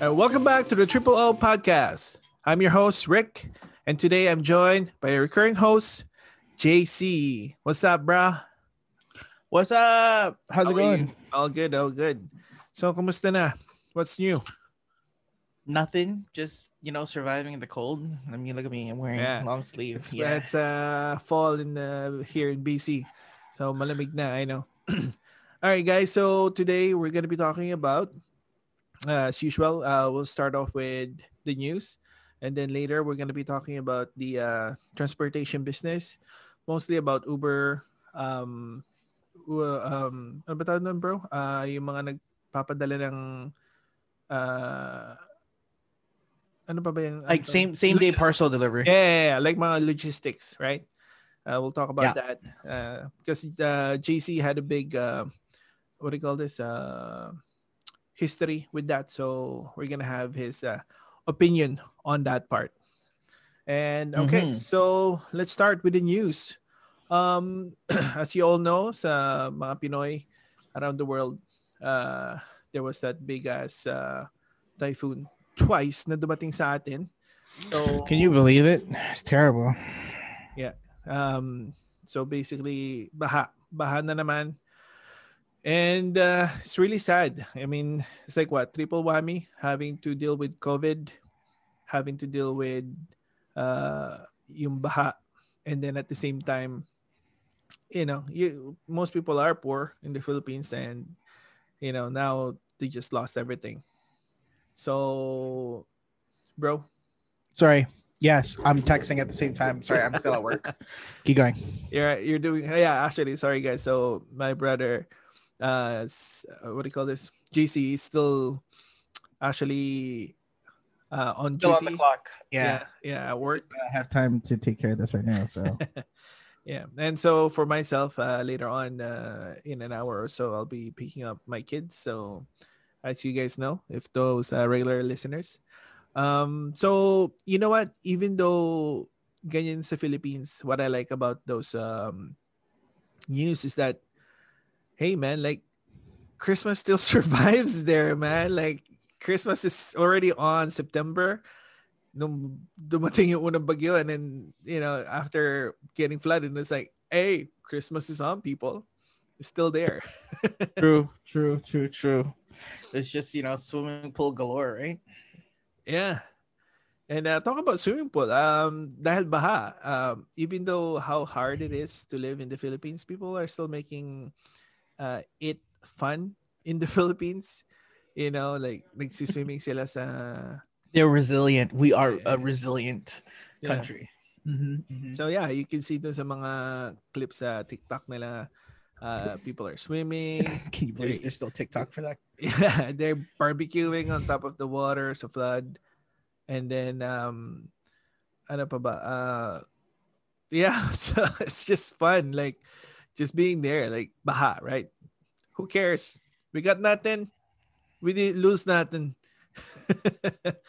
Uh, welcome back to the Triple O podcast. I'm your host, Rick, and today I'm joined by a recurring host, JC. What's up, brah? What's up? How's How it going? All good, all good. So, kumusta na? What's new? Nothing. Just you know, surviving in the cold. I mean, look at me. I'm wearing Yeah. long sleeves. It's, yeah. it's uh, fall in uh, here in BC. So, malamig na, I know. all right, guys. So, today we're going to be talking about, uh, as usual, uh, we'll start off with the news. And then later, we're going to be talking about the uh, transportation business, mostly about Uber. Um, um, ano ba tawag nun, bro? Uh, yung mga nagpapadala ng uh, ano pa ba yung like ano same same day parcel delivery. Yeah, yeah, yeah, like mga logistics, right? Uh, we'll talk about Yeah. that because uh, JC had a big, uh, what do you call this, uh, history with that. So we're gonna have his uh, opinion on that part. And okay, Mhm. so let's start with the news. Um, as you all know, sa mga Pinoy around the world, uh, there was that big ass uh, typhoon twice na dumating sa atin. So Can you believe it? It's terrible. Yeah. Um, so basically, baha. Baha na naman. And uh, it's really sad. I mean, it's like what? Triple whammy, having to deal with COVID, having to deal with uh, yung baha. And then at the same time, you know, you most people are poor in the Philippines and you know, now they just lost everything. So, bro, Sorry. Yes, I'm texting at the same time. Sorry, I'm still at work. Keep going. you're you're doing yeah actually sorry guys so my brother uh uh, what do you call this JC is still actually uh on Still on the clock. yeah Yeah. yeah at work I have time to take care of this right now. So yeah and so for myself uh later on uh in an hour or so i'll be picking up my kids so as you guys know if those uh, regular listeners um so you know what even though ganyan sa philippines what i like about those um news is that hey man like christmas still survives there man. Like christmas is already on september. Nung dumating yung unang bagyo and then you know after getting flooded it's like hey christmas is on people. It's still there. True, true, true, true. It's just you know swimming pool galore, right? yeah. And uh, talk about swimming pool. Um dahil baha um even though how hard it is to live in the philippines people are still making uh it fun in the philippines you know like nagsiswimming sila sa They're resilient. We are a Yeah. resilient Yeah. country. Mhm, mhm. So yeah, you can see dun sa mga clips sa TikTok nila, uh, people are swimming. Can you believe there's still TikTok for that? yeah, they're barbecuing on top of the water sa flood. And then um ano pa ba? Uh yeah, so it's just fun like just being there like baha, right? Who cares? We got nothing. We didn't lose nothing.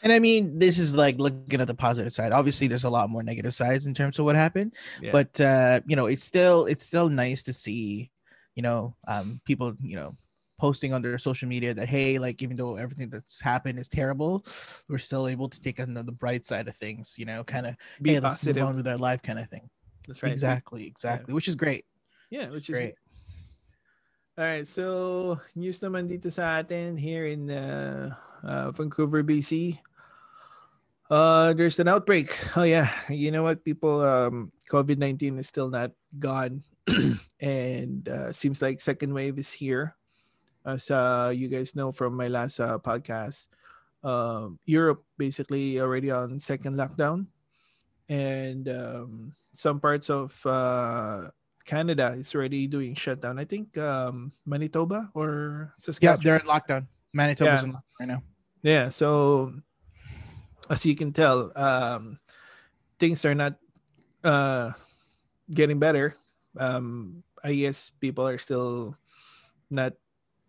And I mean, this is like looking at the positive side. Obviously, there's a lot more negative sides in terms of what happened, Yeah. but uh, you know, it's still it's still nice to see, you know, um, people, you know, posting on their social media that hey, like even though everything that's happened is terrible, we're still able to take on the bright side of things. You know, kind of Be hey, positive. on with our life, kind of thing. That's right. Exactly, exactly, which is great. Yeah, which is great. All right, so news naman dito sa atin here in uh, uh, Vancouver, BC. Uh, there's an outbreak. Oh yeah, you know what, people? Um, COVID nineteen is still not gone, and uh, seems like second wave is here. As uh, you guys know from my last uh, podcast, um, Europe basically already on second lockdown, and um, some parts of uh, Canada is already doing shutdown. I think um, Manitoba or Saskatchewan. Yeah, they're in lockdown. Manitoba's Yeah. in lockdown right now. Yeah, so as you can tell, um, things are not uh, getting better. Um, I guess people are still not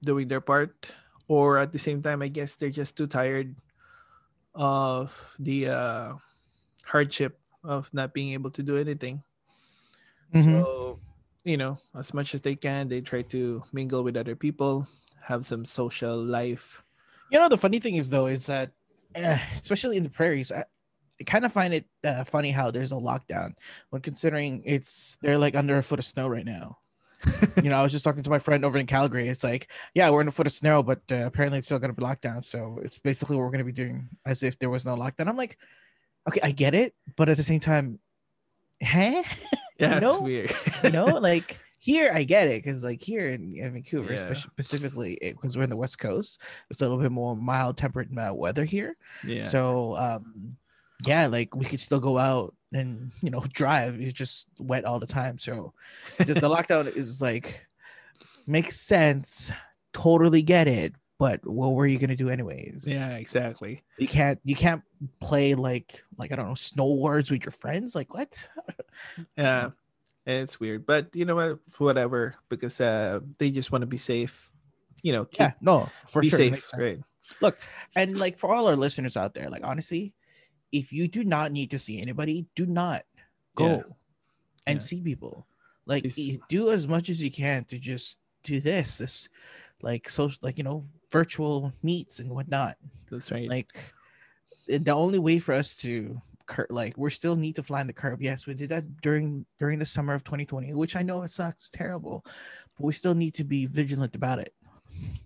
doing their part, or at the same time, I guess they're just too tired of the uh, hardship of not being able to do anything. Mhm. So, you know, as much as they can, they try to mingle with other people, have some social life. You know, the funny thing is though, is that uh, especially in the prairies, I, I kind of find it uh, funny how there's a lockdown when considering it's they're like under a foot of snow right now. you know, I was just talking to my friend over in Calgary. It's like, yeah, we're in a foot of snow, but uh, apparently it's still going to be locked down. So it's basically what we're going to be doing as if there was no lockdown. I'm like, okay, I get it, but at the same time, huh? Yeah, You it's weird. you know, like here I get it because like here in, in Vancouver, Yeah. especially specifically because we're in the West Coast, it's a little bit more mild tempered uh, weather here. yeah. So um yeah, like we could still go out and you know drive. It's just wet all the time. So the, the lockdown is like makes sense. Totally get it. But what were you gonna do anyways? yeah, exactly. You can't you can't play like like I don't know snow wars with your friends. Like what? Yeah. It's weird. But you know what? Whatever. Because uh they just want to be safe. You know, keep, yeah, no, for be sure. safe. sense. Right. And like for all our listeners out there, like honestly, if you do not need to see anybody, do not go Yeah. and Yeah. see people. Like do as much as you can to just do this, this like social like you know, virtual meets and whatnot. That's right. Like the only way for us to cur- like we're still need to flatten the curve. Yes, we did that during during the summer of 2020, which I know it sucks, terrible, but we still need to be vigilant about it.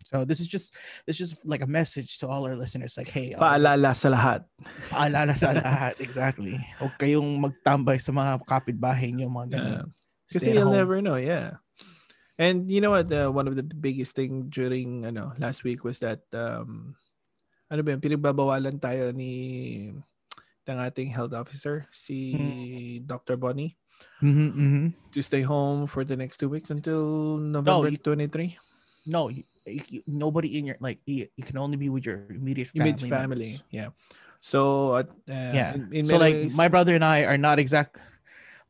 So this is just it's just like a message to all our listeners, like, hey, uh, Paalala sa lahat. paalala sa lahat, exactly. Huwag kayong magtambay sa mga kapitbahay niyo, mga ganun. Yeah. Because you'll home. never know, yeah. And you know what? Uh, one of the biggest thing during ano last week was that um ano ba yun, pinagbabawalan tayo ni ng ating health officer si Hmm. Dr. Bonnie Mhm, mhm. to stay home for the next two weeks until November you- 23. No, you, you, nobody in your like you, you can only be with your immediate family. Image family, members. yeah. So uh, yeah. in, in so like ways- my brother and I are not exact.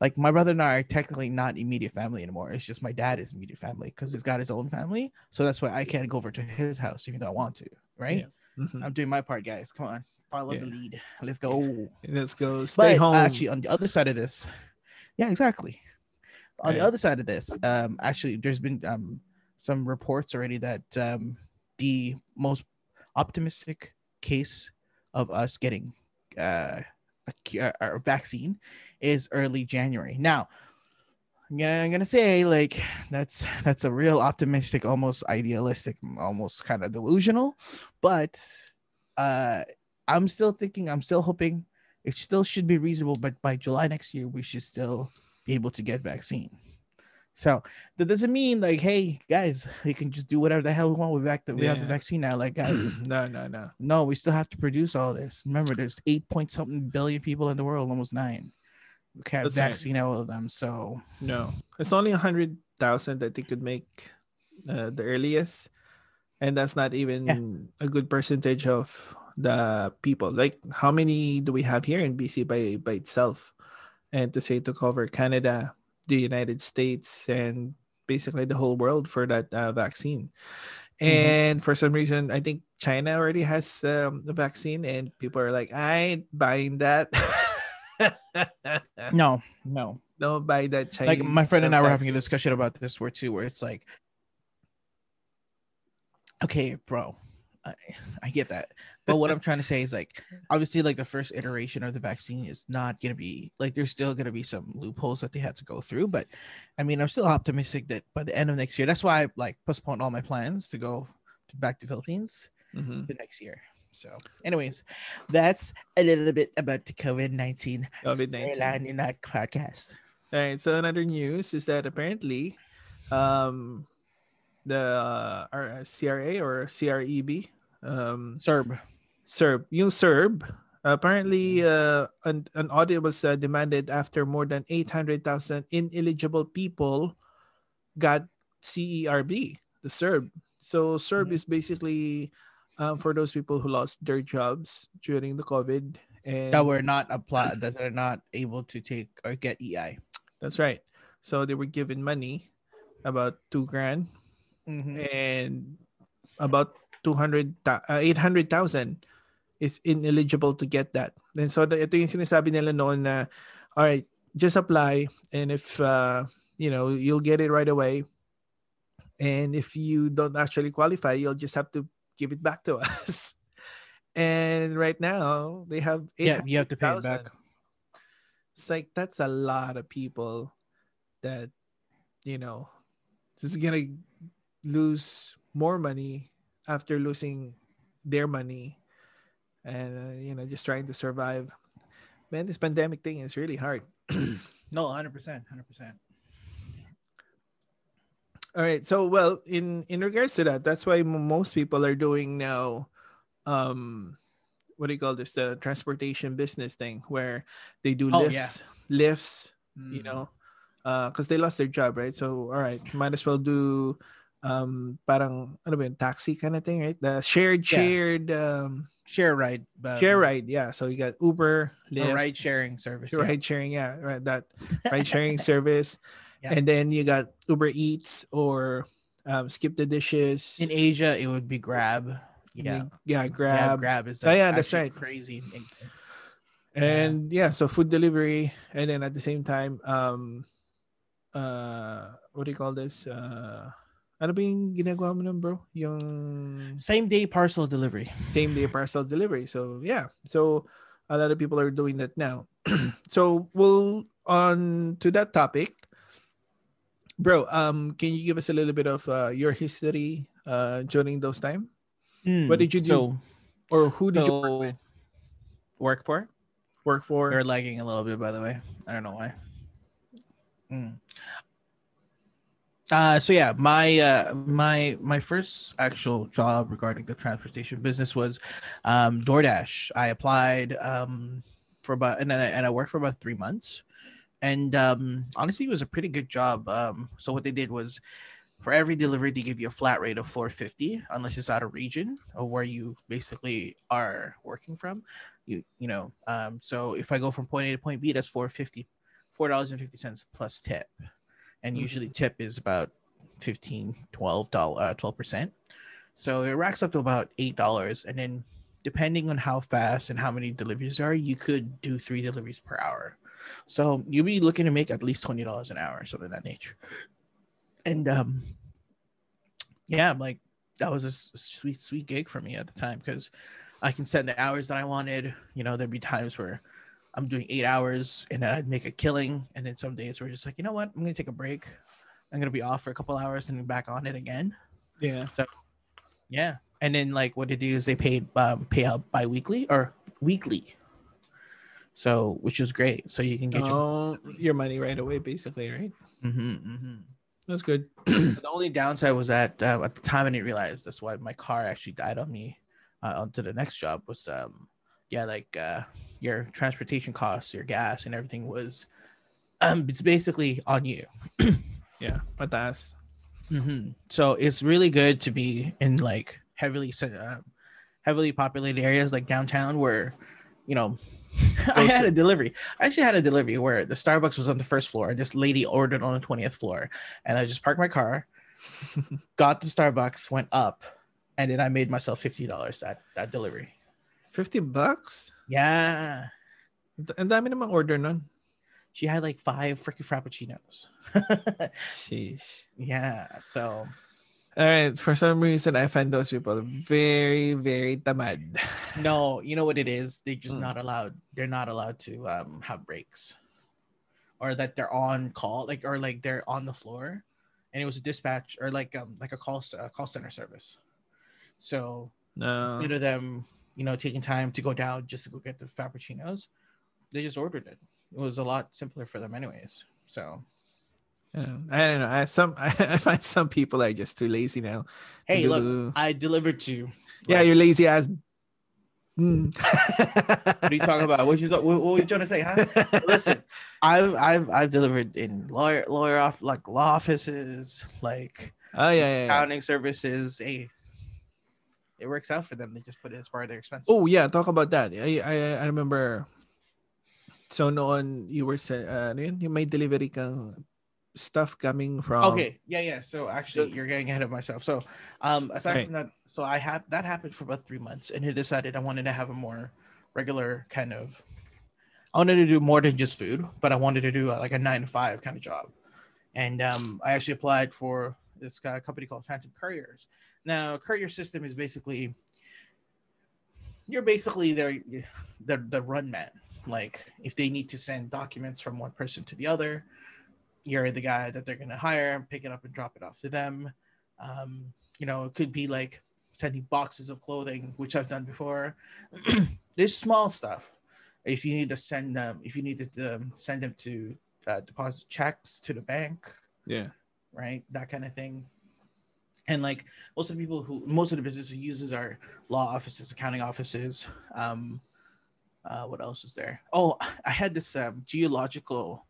Like my brother and I are technically not immediate family anymore. It's just my dad is immediate family because he's got his own family. So that's why I can't go over to his house even though I want to. Right? Mhm. I'm doing my part, guys. Come on, follow the lead. Let's go. let's go stay but home. actually, on the other side of this, yeah, exactly. On the other side of this, um, actually, there's been um some reports already that um the most optimistic case of us getting uh a, uh, a vaccine is early January. Now, I'm gonna, I'm gonna say like that's that's a real optimistic, almost idealistic, almost kind of delusional, but uh I'm still thinking, I'm still hoping it still should be reasonable, but by July next year, we should still be able to get vaccine. So that doesn't mean like, hey guys, you can just do whatever the hell we want with vac- we have the vaccine now. Like guys, no, no, no. no, we still have to produce all this. Remember, there's eight point something billion people in the world, almost nine. Can't right. vaccine all of them. So No, it's only a hundred thousand that they could make uh, the earliest, and that's not even a good percentage of the people. Like, how many do we have here in BC by by itself? And to say to cover Canada, the United States, and basically the whole world for that uh, vaccine. Mhm. And for some reason, I think China already has um, the vaccine, and people are like, "I ain't buying that." no, no. Buy that Chinese. Like my friend and I were having a discussion about this where too, where it's like, okay, bro, I, I get that. But what I'm trying to say is like, obviously, like the first iteration of the vaccine is not gonna be like there's still gonna be some loopholes that they have to go through. But I mean, I'm still optimistic that by the end of next year, that's why I like postponed all my plans to go to back to Philippines Mhm. the next year. So, anyways, that's a little bit about the COVID nineteen COVID-19. podcast. All right. So another news is that apparently, um, the uh, our CRA or CREB, um, CERB. CERB, yung CERB, apparently uh, an, an audit was uh, demanded after more than 800,000 ineligible people got CERB, the CERB. So CERB Mhm. is basically um, for those people who lost their jobs during the COVID and that were not applied that are not able to take or get EI. That's right. So they were given money, about two grand, and about 200, ta- uh, 800,000 is ineligible to get that. And so the, ito yung sinasabi nila noon na, all right, just apply. And if, uh, you know, you'll get it right away. And if you don't actually qualify, you'll just have to give it back to us. And right now they have Yeah, you have to pay it back. It's like that's a lot of people that you know just gonna lose more money after losing their money and uh, you know just trying to survive. Man, this pandemic thing is really hard. No, hundred percent, hundred percent. All right. So, well, in in regards to that, that's why most people are doing now. Um, what do you call this? The transportation business thing, where they do Oh, lifts, lifts. Mm. You know, because they lost their job, right? So, all right, might as well do um parang ano ba yun, taxi kind of thing, right? The shared Yeah. shared um share ride, um, share ride, yeah. So you got Uber, Lyft, ride sharing service. yeah. sharing, yeah, right. That ride sharing service, Yeah. and then you got Uber Eats or um, Skip the Dishes. In Asia, it would be Grab. Yeah, yeah, yeah, Grab, Grab is Oh, yeah, that's right. crazy. and yeah. so food delivery, and then at the same time, um, uh, what do you call this? Uh, ano ba yung ginagawa mo nun, bro? Yung Same day parcel delivery. same day parcel delivery. So yeah, so a lot of people are doing that now. so we'll on to that topic, bro. Um, can you give us a little bit of uh, your history uh during those time, What did you do? So, or who did you work, with? work for? work for? You're lagging a little bit, by the way. I don't know why. Mm. Uh, so yeah, my uh, my my first actual job regarding the transportation business was um, DoorDash. I applied um, for about and then I, and I worked for about three months, and um, honestly, it was a pretty good job. Um, so what they did was, for every delivery, they give you a flat rate of four fifty, unless it's out of region or where you basically are working from. You you know um so if i go from point a to point b that's 450 four dollars and fifty cents plus tip. And Mhm. usually tip is about 15 12 dollars 12 percent. So it racks up to about eight dollars. And then depending on how fast and how many deliveries there are you could do three deliveries per hour so you'll be looking to make at least 20 dollars an hour something of that nature and um yeah like that was a sweet sweet gig for me at the time because I can set the hours that I wanted. You know, there'd be times where I'm doing eight hours and then I'd make a killing. And then some days we're just like, you know what? I'm gonna take a break. I'm gonna be off for a couple hours and back on it again. yeah. So, yeah. And then like what they do is they paid um, pay out bi-weekly or weekly. So which is great. So you can get your Oh, your money right away, basically, right? Mhm, mhm. That's good. the only downside was that uh, at the time I didn't realize that's why my car actually died on me uh, onto the next job was um yeah like uh your transportation costs your gas and everything was um it's basically on you yeah, mataas. hmm so it's really good to be in like heavily uh, heavily populated areas like downtown where you know I had a delivery. I actually had a delivery where the Starbucks was on the first floor and this lady ordered on the 20th floor. And I just parked my car, got the Starbucks, went up, and then I made myself $50 that that delivery. 50 bucks? Yeah. Ang dami namang order nun. She had like five freaking frappuccinos. Sheesh. yeah. So All right. For some reason, I find those people very, very tamad. no, you know what it is? They just Mm. not allowed. They're not allowed to um have breaks. Or that they're on call, like or like they're on the floor, and it was a dispatch or like um like a call a call center service. So No. instead of them, you know, taking time to go down just to go get the frappuccinos, they just ordered it. It was a lot simpler for them, anyways. So Yeah, I don't know. I some I find some people are just too lazy now. hey, look, I delivered to you. yeah, Like, you're lazy ass. Mm. what are you talking about? What you what, what were you trying to say, huh? Listen, I've I've I've delivered in lawyer lawyer off like law offices, like Oh yeah, yeah. yeah. accounting services. Hey, it works out for them. They just put it as part of their expenses. Oh yeah, talk about that. I I, I remember. So no noon you were sa uh, yun? Yung may delivery kang stuff coming from. okay yeah yeah so actually you're getting ahead of myself so um aside Right. from that so i have that happened for about three months and he decided i wanted to have a more regular kind of i wanted to do more than just food but i wanted to do uh, like a nine to five kind of job and um i actually applied for this company called phantom couriers Now, courier system is basically you're basically their the the run man. Like if they need to send documents from one person to the other, you're the guy that they're gonna hire, pick it up and drop it off to them. Um, you know, it could be like sending boxes of clothing, which I've done before. There's small stuff. If you need to send them, if you need to um, send them to uh, deposit checks to the bank, Yeah. right? That kind of thing. And like most of the people who, most of the business who uses are law offices, accounting offices. Um, uh, what else is there? Oh, I had this um, geological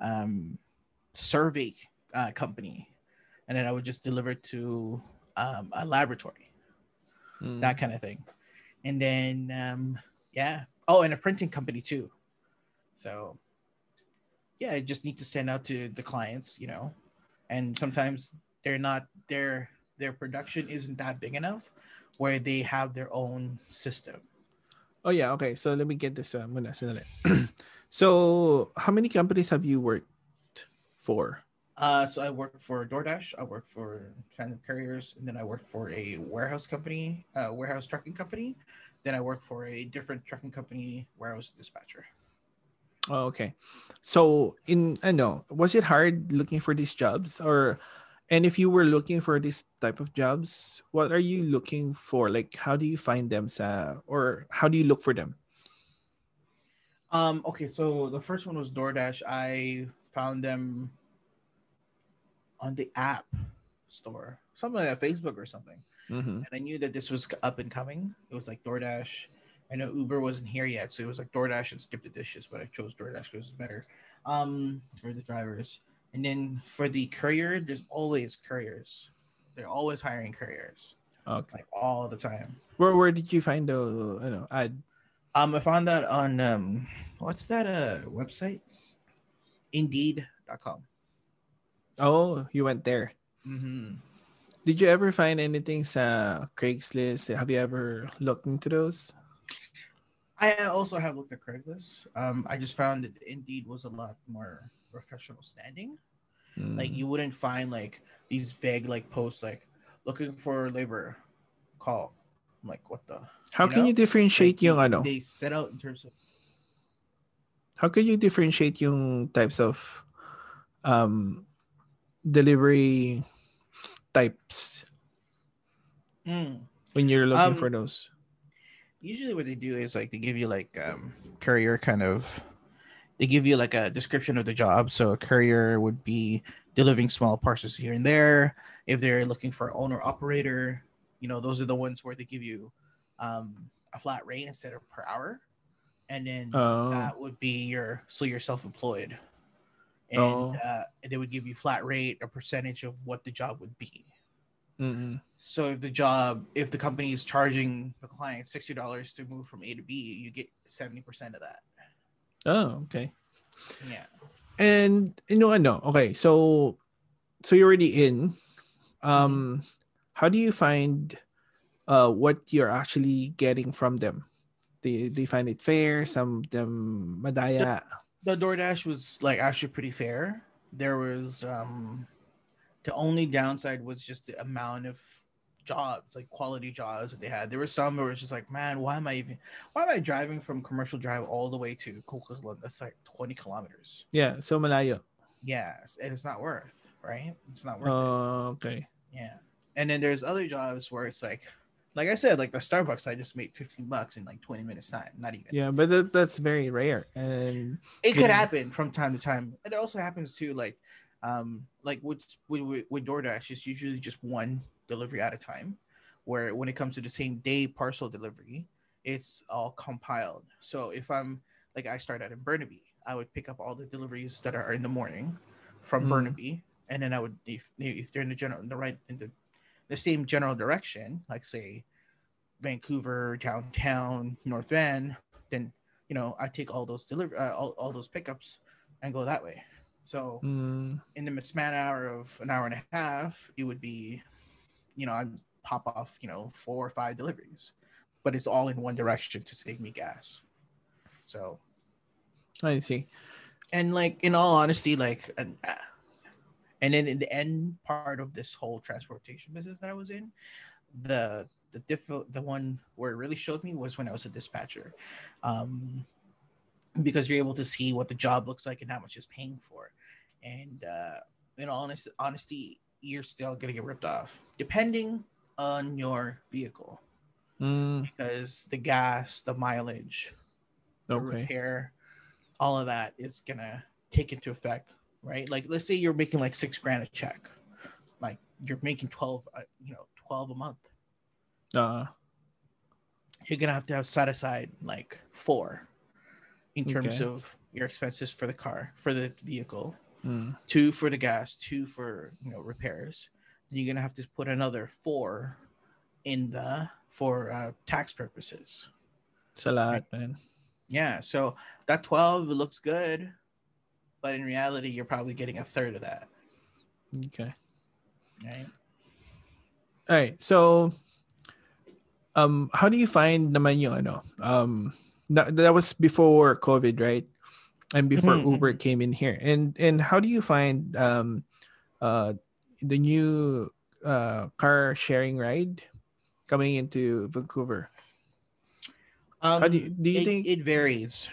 um, survey uh, company, and then I would just deliver it to um, a laboratory, Mm. that kind of thing. And then, um, yeah. Oh, and a printing company too. So, yeah, I just need to send out to the clients, you know, and sometimes they're not their their production isn't that big enough where they have their own system. Oh yeah, okay. So let me get this uh, sandali. so how many companies have you worked for? Uh, so I worked for DoorDash, I worked for Phantom Couriers, and then I worked for a warehouse company, uh, warehouse trucking company. Then I worked for a different trucking company where I was a dispatcher. Oh, okay. So in I know, was it hard looking for these jobs or and if you were looking for this type of jobs, what are you looking for? Like how do you find them sa or how do you look for them? Um, okay, so the first one was DoorDash. I found them on the app store, something like Facebook or something. Mm-hmm. And I knew that this was up and coming. It was like DoorDash. I know Uber wasn't here yet, so it was like DoorDash and Skip the Dishes, but I chose DoorDash because it's better um, for the drivers. And then for the courier, there's always couriers. They're always hiring couriers, Okay. like all the time. Where where did you find the I know ad? Um, I found that on um, what's that uh website? Indeed.com. Oh, you went there. Mm-hmm. Did you ever find anything sa Craigslist? Have you ever looked into those? I also have looked at Craigslist. Um, I just found that Indeed was a lot more professional standing. Like Mm. you wouldn't find like these vague like posts like looking for labor, call. I'm like what the? how you can know, you differentiate Like, yung they- ano? They set out in terms of How can you differentiate yung types of um delivery types Mm. when you're looking Um, for those? usually what they do is like they give you like um courier kind of they give you like a description of the job so a courier would be delivering small parcels here and there if they're looking for owner operator you know those are the ones where they give you um a flat rate instead of per hour and then Oh. that would be your so you're self-employed and Oh. uh, they would give you flat rate a percentage of what the job would be Mm-mm. so if the job, if the company is charging the client sixty dollars to move from A to B, you get seventy percent of that. Oh, okay. Yeah. And you know, ano, okay, so so you're already in. Um, Mm-hmm. how do you find uh what you're actually getting from them? They they find it fair, some of them madaya. The DoorDash was like actually pretty fair. There was um the only downside was just the amount of jobs, like quality jobs that they had. There were some where it's just like, man, why am I even why am I driving from commercial drive all the way to Coquitlam? That's like 20 kilometers. Yeah, so malayo. Yeah, and it's not worth, right? It's not worth it. Oh, okay. Yeah. And then there's other jobs where it's like, like I said, like the Starbucks, I just made 15 bucks in like 20 minutes time. Not even. Yeah, but that, that's very rare. And It could Yeah. happen from time to time. It also happens too, like, um, like with with with, with DoorDash, it's usually just one delivery at a time. Where when it comes to the same day parcel delivery, it's all compiled. So if I'm like I start out in Burnaby, I would pick up all the deliveries that are in the morning from Mm. Burnaby, and then I would if if they're in the general in the right in the the same general direction, like say Vancouver, downtown, North Van, then you know I take all those deliver uh, all, all those pickups and go that way. So mm, in the span hour of an hour and a half, it would be, you know, I'd pop off, you know, four or five deliveries, but it's all in one direction to save me gas. So I see. and like in all honesty, like uh, and then in the end part of this whole transportation business that I was in, the the diff the one where it really showed me was when I was a dispatcher, um, because you're able to see what the job looks like and how much it's paying for, and uh, in all honest, honesty, you're still gonna get ripped off depending on your vehicle. Mm, because the gas, the mileage, the okay. repair, all of that is gonna take into effect, right? Like, let's say you're making like six grand a check, like you're making twelve, uh, you know, twelve a month. Uh, You're gonna have to have set aside like four in terms Okay. of your expenses for the car, for the vehicle, mm, two for the gas, two for you know repairs. Then you're gonna have to put another four in the for uh, tax purposes. sa lahat, man. Yeah, so that 12 looks good, but in reality, you're probably getting a third of that, Okay. right? All right. So, um, how do you find naman yung ano? Um, that, that was before COVID, right? And before Mhm, Uber came in here. And and how do you find um, uh, the new uh car sharing ride coming into Vancouver? Um, How do you- do you it, think- it varies?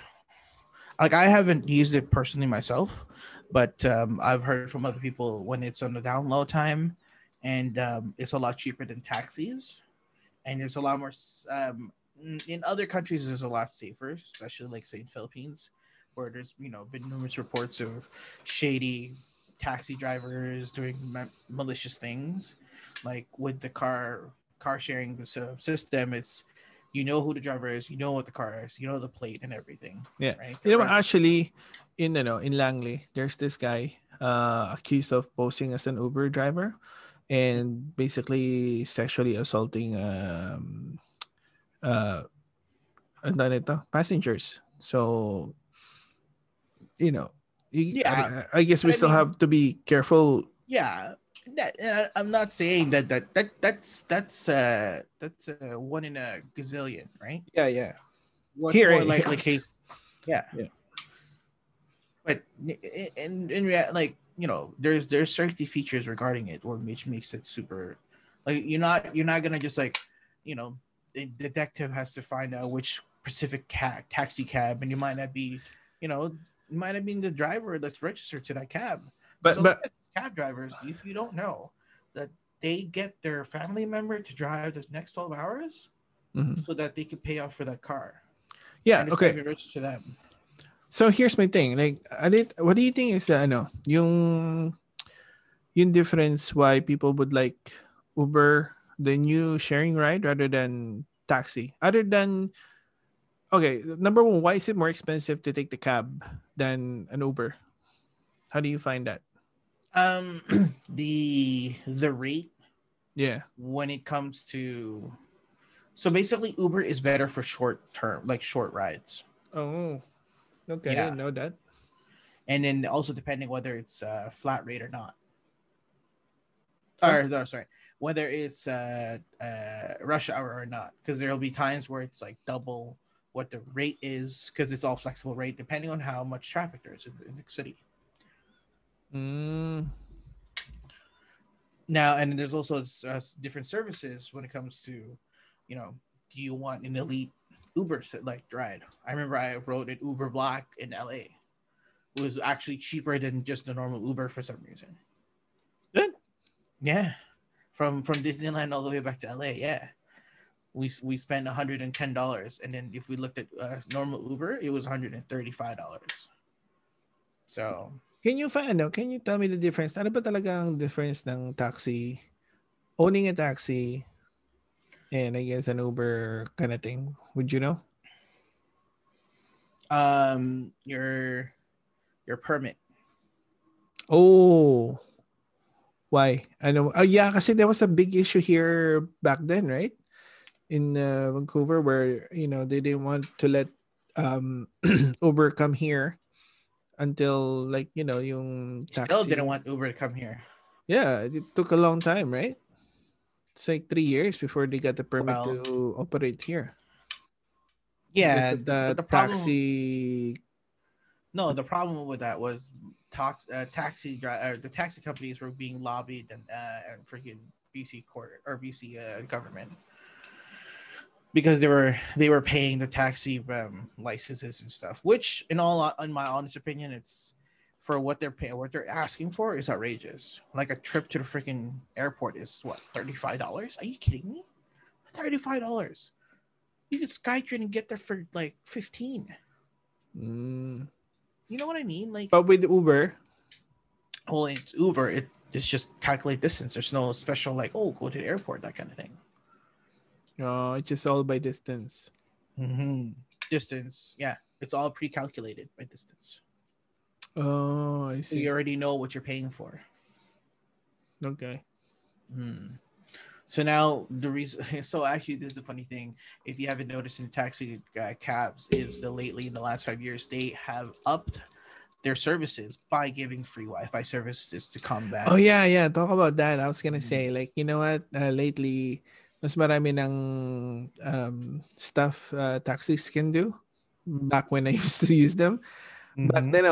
Like I haven't used it personally myself, but um, I've heard from other people when it's on the download time, and um, it's a lot cheaper than taxis, and there's a lot more. Um, in other countries, there's a lot safer, especially like say in Philippines, where there's you know been numerous reports of shady taxi drivers doing ma- malicious things, like with the car car sharing system. It's you know who the driver is, you know what the car is, you know the plate and everything. Yeah. Right. You know, actually, in you know, in Langley, there's this guy uh, accused of posing as an Uber driver and basically sexually assaulting um, uh, nito? passengers. So, you know, Yeah. I, I guess we I still mean- have to be careful. yeah. That, I'm not saying that that that that's that's uh that's uh, one in a gazillion, right? Yeah, yeah. What's Here, more yeah. likely case? Yeah. Yeah. But in in rea- like you know, there's there's safety features regarding it, or which makes it super. Like you're not you're not gonna just like, you know, the detective has to find out which specific ca- taxi cab, and you might not be, you know, you might have been the driver that's registered to that cab. But So but cab drivers, if you don't know that they get their family member to drive the next 12 hours Mhm. so that they can pay off for that car. yeah, okay. rich to them. So here's my thing. Like, I did, what do you think is the, ano, yung, yung difference why people would like Uber, the new sharing ride rather than taxi? Other than, okay, number one, why is it more expensive to take the cab than an Uber? How do you find that? Um the the rate Yeah. when it comes to so basically Uber is better for short term, like short rides. Oh, okay. I Yeah. didn't know that. And then also depending whether it's uh flat rate or not. Huh? Or no, sorry, whether it's uh, uh rush hour or not. Because there'll be times where it's like double what the rate is because it's all flexible rate depending on how much traffic there is in, in the city. Mm, Now, and there's also uh, different services when it comes to, you know, do you want an elite Uber set like ride? I remember I rode an Uber Black in LA. It was actually cheaper than just the normal Uber for some reason. Good. Yeah, from from Disneyland all the way back to LA. Yeah, we we spent 110 dollars, and then if we looked at uh, normal Uber, it was 135 dollars. So Can you find, ano, can you tell me the difference? Ano ba talaga ang difference ng taxi, owning a taxi, and I guess an Uber kind of thing? Would you know? um, your your permit. Oh, why? Ano? Oh, yeah, kasi there was a big issue here back then, right? In uh, Vancouver, where you know they didn't want to let um Uber come here until like you know yung You still didn't want Uber to come here. Yeah, it took a long time, right? It's like three years before they got the permit Well, to operate here. Yeah, the, the problem, taxi. no, the problem with that was tax, uh, taxi uh, the taxi companies were being lobbied and uh, and freaking BC court or BC uh, government because they were they were paying the taxi um, licenses and stuff. Which, in all, in my honest opinion, it's for what they're paying, what they're asking for is outrageous. Like a trip to the freaking airport is what thirty five dollars? Are you kidding me? Thirty five dollars. You could SkyTrain and get there for like fifteen. Mm. You know what I mean? Like, But with Uber, well, it's Uber. It, it's just calculate distance. There's no special like, oh, go to the airport, that kind of thing. Oh, it's just all by distance. Mm-hmm. Distance, yeah, it's all pre-calculated by distance. Oh, I So see. you already know what you're paying for. Okay. Hmm. So now the reason, so actually, this is the funny thing. If you haven't noticed in taxi uh, cabs, is the lately in the last five years they have upped their services by giving free Wi-Fi services to combat. Oh yeah, yeah. Talk about that. I was gonna Mm. say, like, you know what? Uh, lately, mas marami ng um, stuff uh, taxis can do. Back when I used to use them, back Mhm. then,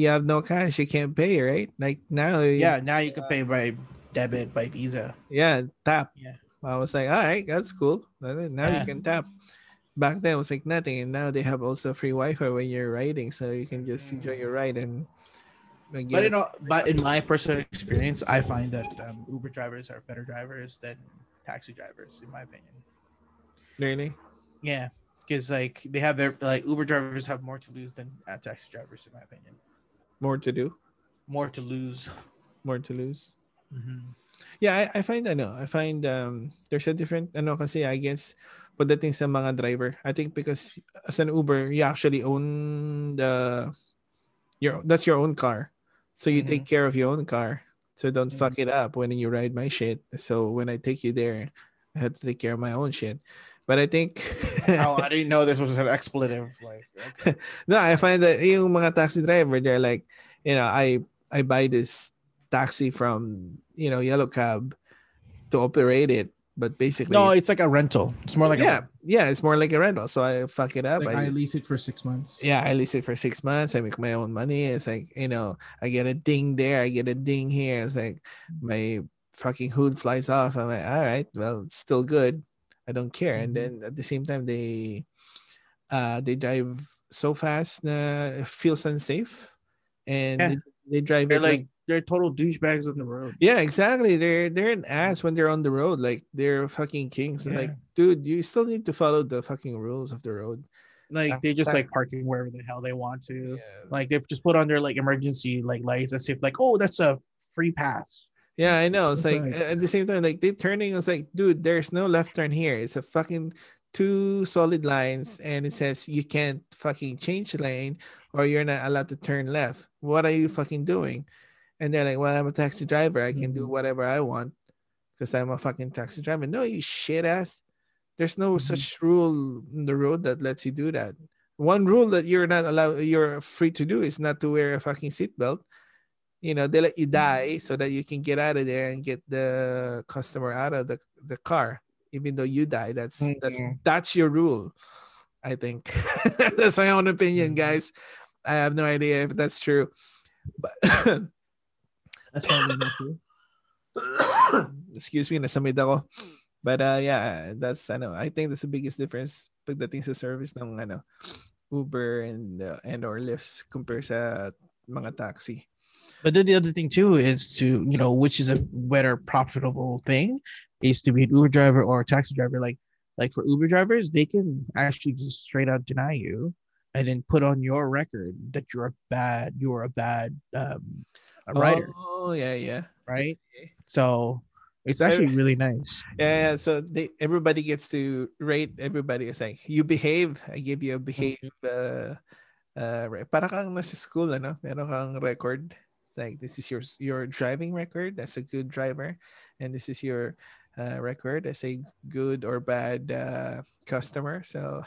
you have no cash, you can't pay, right? Like now, Yeah, now you can pay by debit, by Visa. yeah, tap. Yeah. I was like, all right, that's cool. Now Yeah. you can tap. Back then, it was like nothing, and now they have also free Wi-Fi when you're riding, so you can just enjoy your ride and. But you know, but in my personal experience, I find that um, Uber drivers are better drivers than taxi drivers, in my opinion. really, Yeah, because like they have their like Uber drivers have more to lose than uh, taxi drivers, in my opinion. more to do, More to lose. more to lose. Mhm. Yeah, I, I find ano, I find um there's a different ano kasi I guess pagdating sa mga driver. I think because as an Uber, you actually own the your that's your own car. So you take care of your own car. So don't fuck it up when you ride my shit. So when I take you there, I have to take care of my own shit. But I think oh, I didn't know this was an expletive. Like, okay. no, I find that yung mga taxi driver, they're like, you know, I I buy this taxi from you know Yellow Cab to operate it, but basically, no, it's like a rental. It's more like yeah, yeah, it's more like a rental. So I fuck it up. Like I, I lease it for six months. yeah, I lease it for six months. I make my own money. It's like you know, I get a ding there, I get a ding here. It's like my fucking hood flies off. I'm like, all right, well, it's still good. I don't care. And then at the same time, they uh they drive so fast na it feels unsafe, and Yeah. they, they drive they're like like they're total douchebags on the road. yeah, exactly. They're they're an ass when they're on the road. Like they're fucking kings. Like, dude, you still need to follow the fucking rules of the road. Like they just like parking wherever the hell they want to. Yeah. Like they just put on their like emergency like lights as if like oh that's a free pass. Yeah, I know. It's That's like right. at the same time, like they turning. It's like, dude, there's no left turn here. It's a fucking two solid lines, and it says you can't fucking change lane or you're not allowed to turn left. What are you fucking doing? And they're like, well, I'm a taxi driver. I can do Mhm. whatever I want because I'm a fucking taxi driver. No, you shit ass. There's no Mhm. such rule in the road that lets you do that. One rule that you're not allowed, you're free to do is not to wear a fucking seatbelt you know they let you die so that you can get out of there and get the customer out of the, the car even though you die that's that's Mhm. that's your rule i think that's my own opinion guys i have no idea if that's true but That's probably not true. excuse me nasamid ako but uh yeah that's I know I think that's the biggest difference pagdating sa service ng ano Uber and uh, and or Lyft compared sa mga taxi But then the other thing too is to you know which is a better profitable thing is to be an Uber driver or a taxi driver. Like like for Uber drivers, they can actually just straight out deny you and then put on your record that you're a bad you're a bad um a rider, oh yeah yeah right? So it's actually really nice. Yeah, yeah, so they everybody gets to rate everybody. It's like you behave, I give you a behave. Uh, uh, re- para kang nasa school, ano? Meron kang record. It's like this is your your driving record as a good driver, and this is your uh, record as a good or bad uh, customer. So,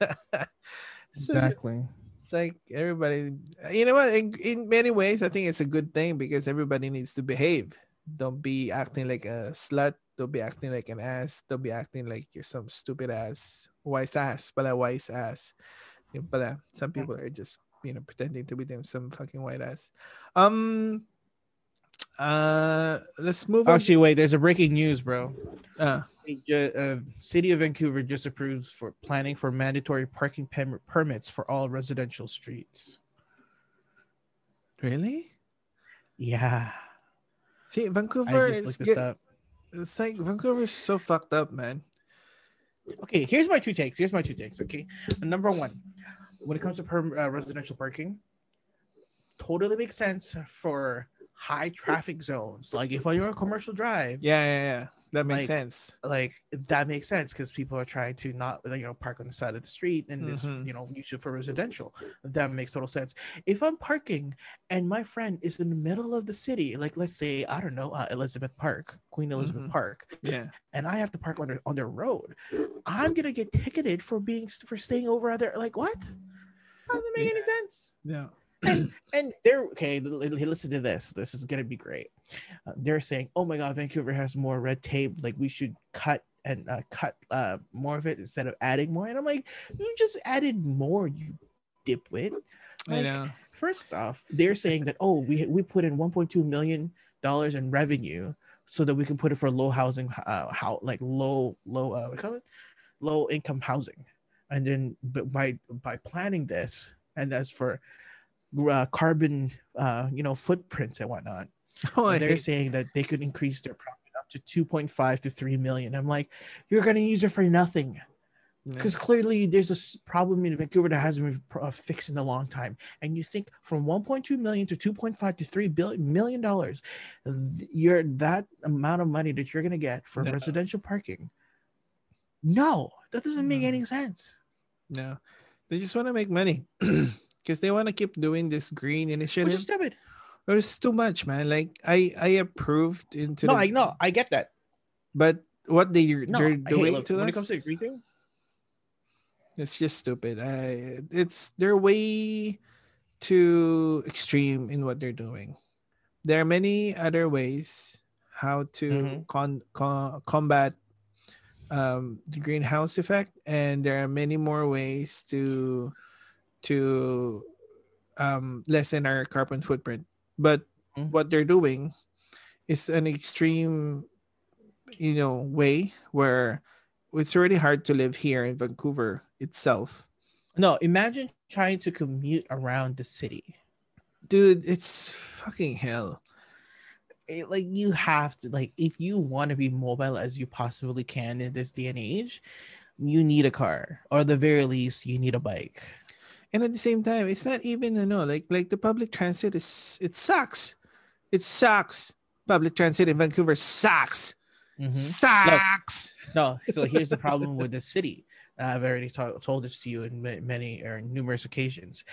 so Exactly. Like everybody, you know what? In, in many ways, I think it's a good thing because everybody needs to behave. Don't be acting like a slut. Don't be acting like an ass. Don't be acting like you're some stupid ass, wise ass, pala wise ass. But some people are just you know pretending to be them some fucking white ass. Um, Uh, let's move on. Actually, wait. There's a breaking news, bro. Uh, uh, City of Vancouver just approves for planning for mandatory parking pem- permits for all residential streets. really? Yeah, See, Vancouver. I just looked this up. it's like Vancouver's so fucked up, man. Okay, here's my two takes. Here's my two takes. Okay, number one, when it comes to per- uh, residential parking, totally makes sense for high traffic zones. Like if you're on a commercial drive, Yeah, yeah, yeah. That makes Like, sense. like that makes sense because people are trying to not you know park on the side of the street and Mhm. you know use it for residential that makes total sense if i'm parking and my friend is in the middle of the city like let's say i don't know uh, elizabeth park queen elizabeth Mhm. park Yeah. and i have to park on their on their road i'm gonna get ticketed for being for staying over their like what doesn't make any sense Yeah. and they're okay. Listen to this. This is gonna be great. Uh, they're saying, "Oh my God, Vancouver has more red tape. Like we should cut and uh, cut uh, more of it instead of adding more." And I'm like, "You just added more, you dipwit." I know. First off, they're saying that oh, we we put in 1.2 million dollars in revenue so that we can put it for low housing, uh, how like low low uh, what call it, low income housing, and then but by by planning this, and that's for uh, carbon, uh, you know, footprints and whatnot. Oh, I they're saying that they could increase their profit up to 2.5 to 3 million. I'm like, you're gonna use it for nothing because clearly there's a problem in Vancouver that hasn't been uh, fixed in a long time. And you think from 1.2 million to 2.5 to 3 billion million dollars, you're that amount of money that you're gonna get for No. residential parking. No, that doesn't make No. any sense. No, they just want to make money because they want to keep doing this green Which initiative. is stupid. It's too much, man. Like I, I approved into No, the, I know, I get that. but what they No, they're hey, doing to when us, it comes to green thing, it's just stupid. I, it's they're way too extreme in what they're doing. There are many other ways how to Mhm. con, con combat um, the greenhouse effect, and there are many more ways to to um, lessen our carbon footprint. But Mhm. what they're doing is an extreme, you know, way where it's really hard to live here in Vancouver itself. no, imagine trying to commute around the city. Dude, it's fucking hell. It- like you have to like if you want to be mobile as you possibly can in this day and age, you need a car, or at the very least, you need a bike. And at the same time, it's not even you know, like like the public transit is it sucks. It sucks. Public transit in Vancouver sucks. Mhm. Sucks. No, so here's the problem with the city. I've already to- told this to you in ma- many or numerous occasions.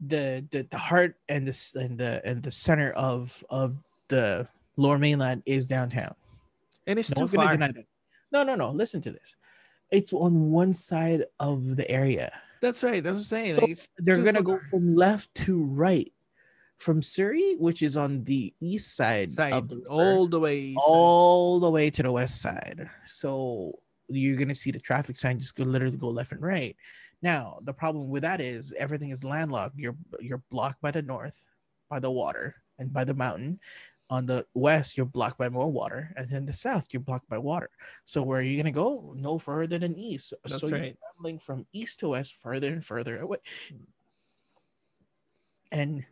The, the the heart and the and the and the center of of the lower mainland is downtown. And it's No too far. No, no, no. Listen to this. It's on one side of the area. That's right. That's what I'm saying. Like they're gonna go from left to right, from Surrey, which is on the east side, side of the river, all the way. east side. all the way to the west side. So you're gonna see the traffic sign just go literally go left and right. Now the problem with that is everything is landlocked. You're you're blocked by the north, by the water and by the mountain. On the west, you're blocked by more water, and then the south, you're blocked by water. So where are you gonna go? No further than east. That's so you're right. traveling from east to west, further and further away. Hmm. And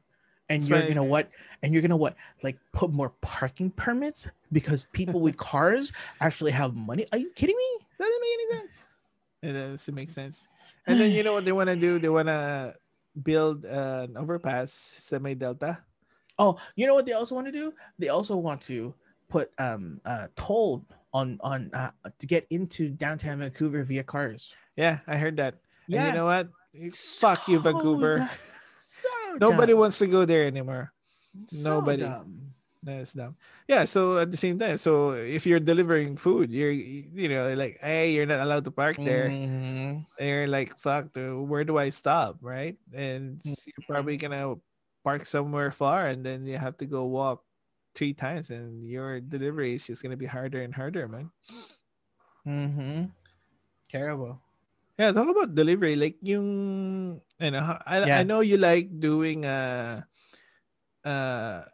and That's you're why- gonna what? And you're gonna what? Like put more parking permits because people with cars actually have money. Are you kidding me? Doesn't make any sense. It does. It makes sense. And then you know what they want to do? They want to build an overpass, semi delta. Oh, you know what they also want to do? They also want to put um uh toll on on uh, to get into downtown Vancouver via cars. Yeah, I heard that. And Yeah. you know what? Fuck you, So Vancouver. dumb. So Nobody dumb. wants to go there anymore. So nobody. dumb. That's dumb. Yeah. So at the same time, so if you're delivering food, you're you know like, hey, you're not allowed to park there. Mhm. And you're like, fuck, dude, where do I stop? Right? And Mm. you're probably gonna park somewhere far, and then you have to go walk three times, and your delivery is just gonna be harder and harder, man. Mm-hmm. Terrible. Yeah, talk about delivery. Like yung, you know, I, Yeah. I know you like doing uh uh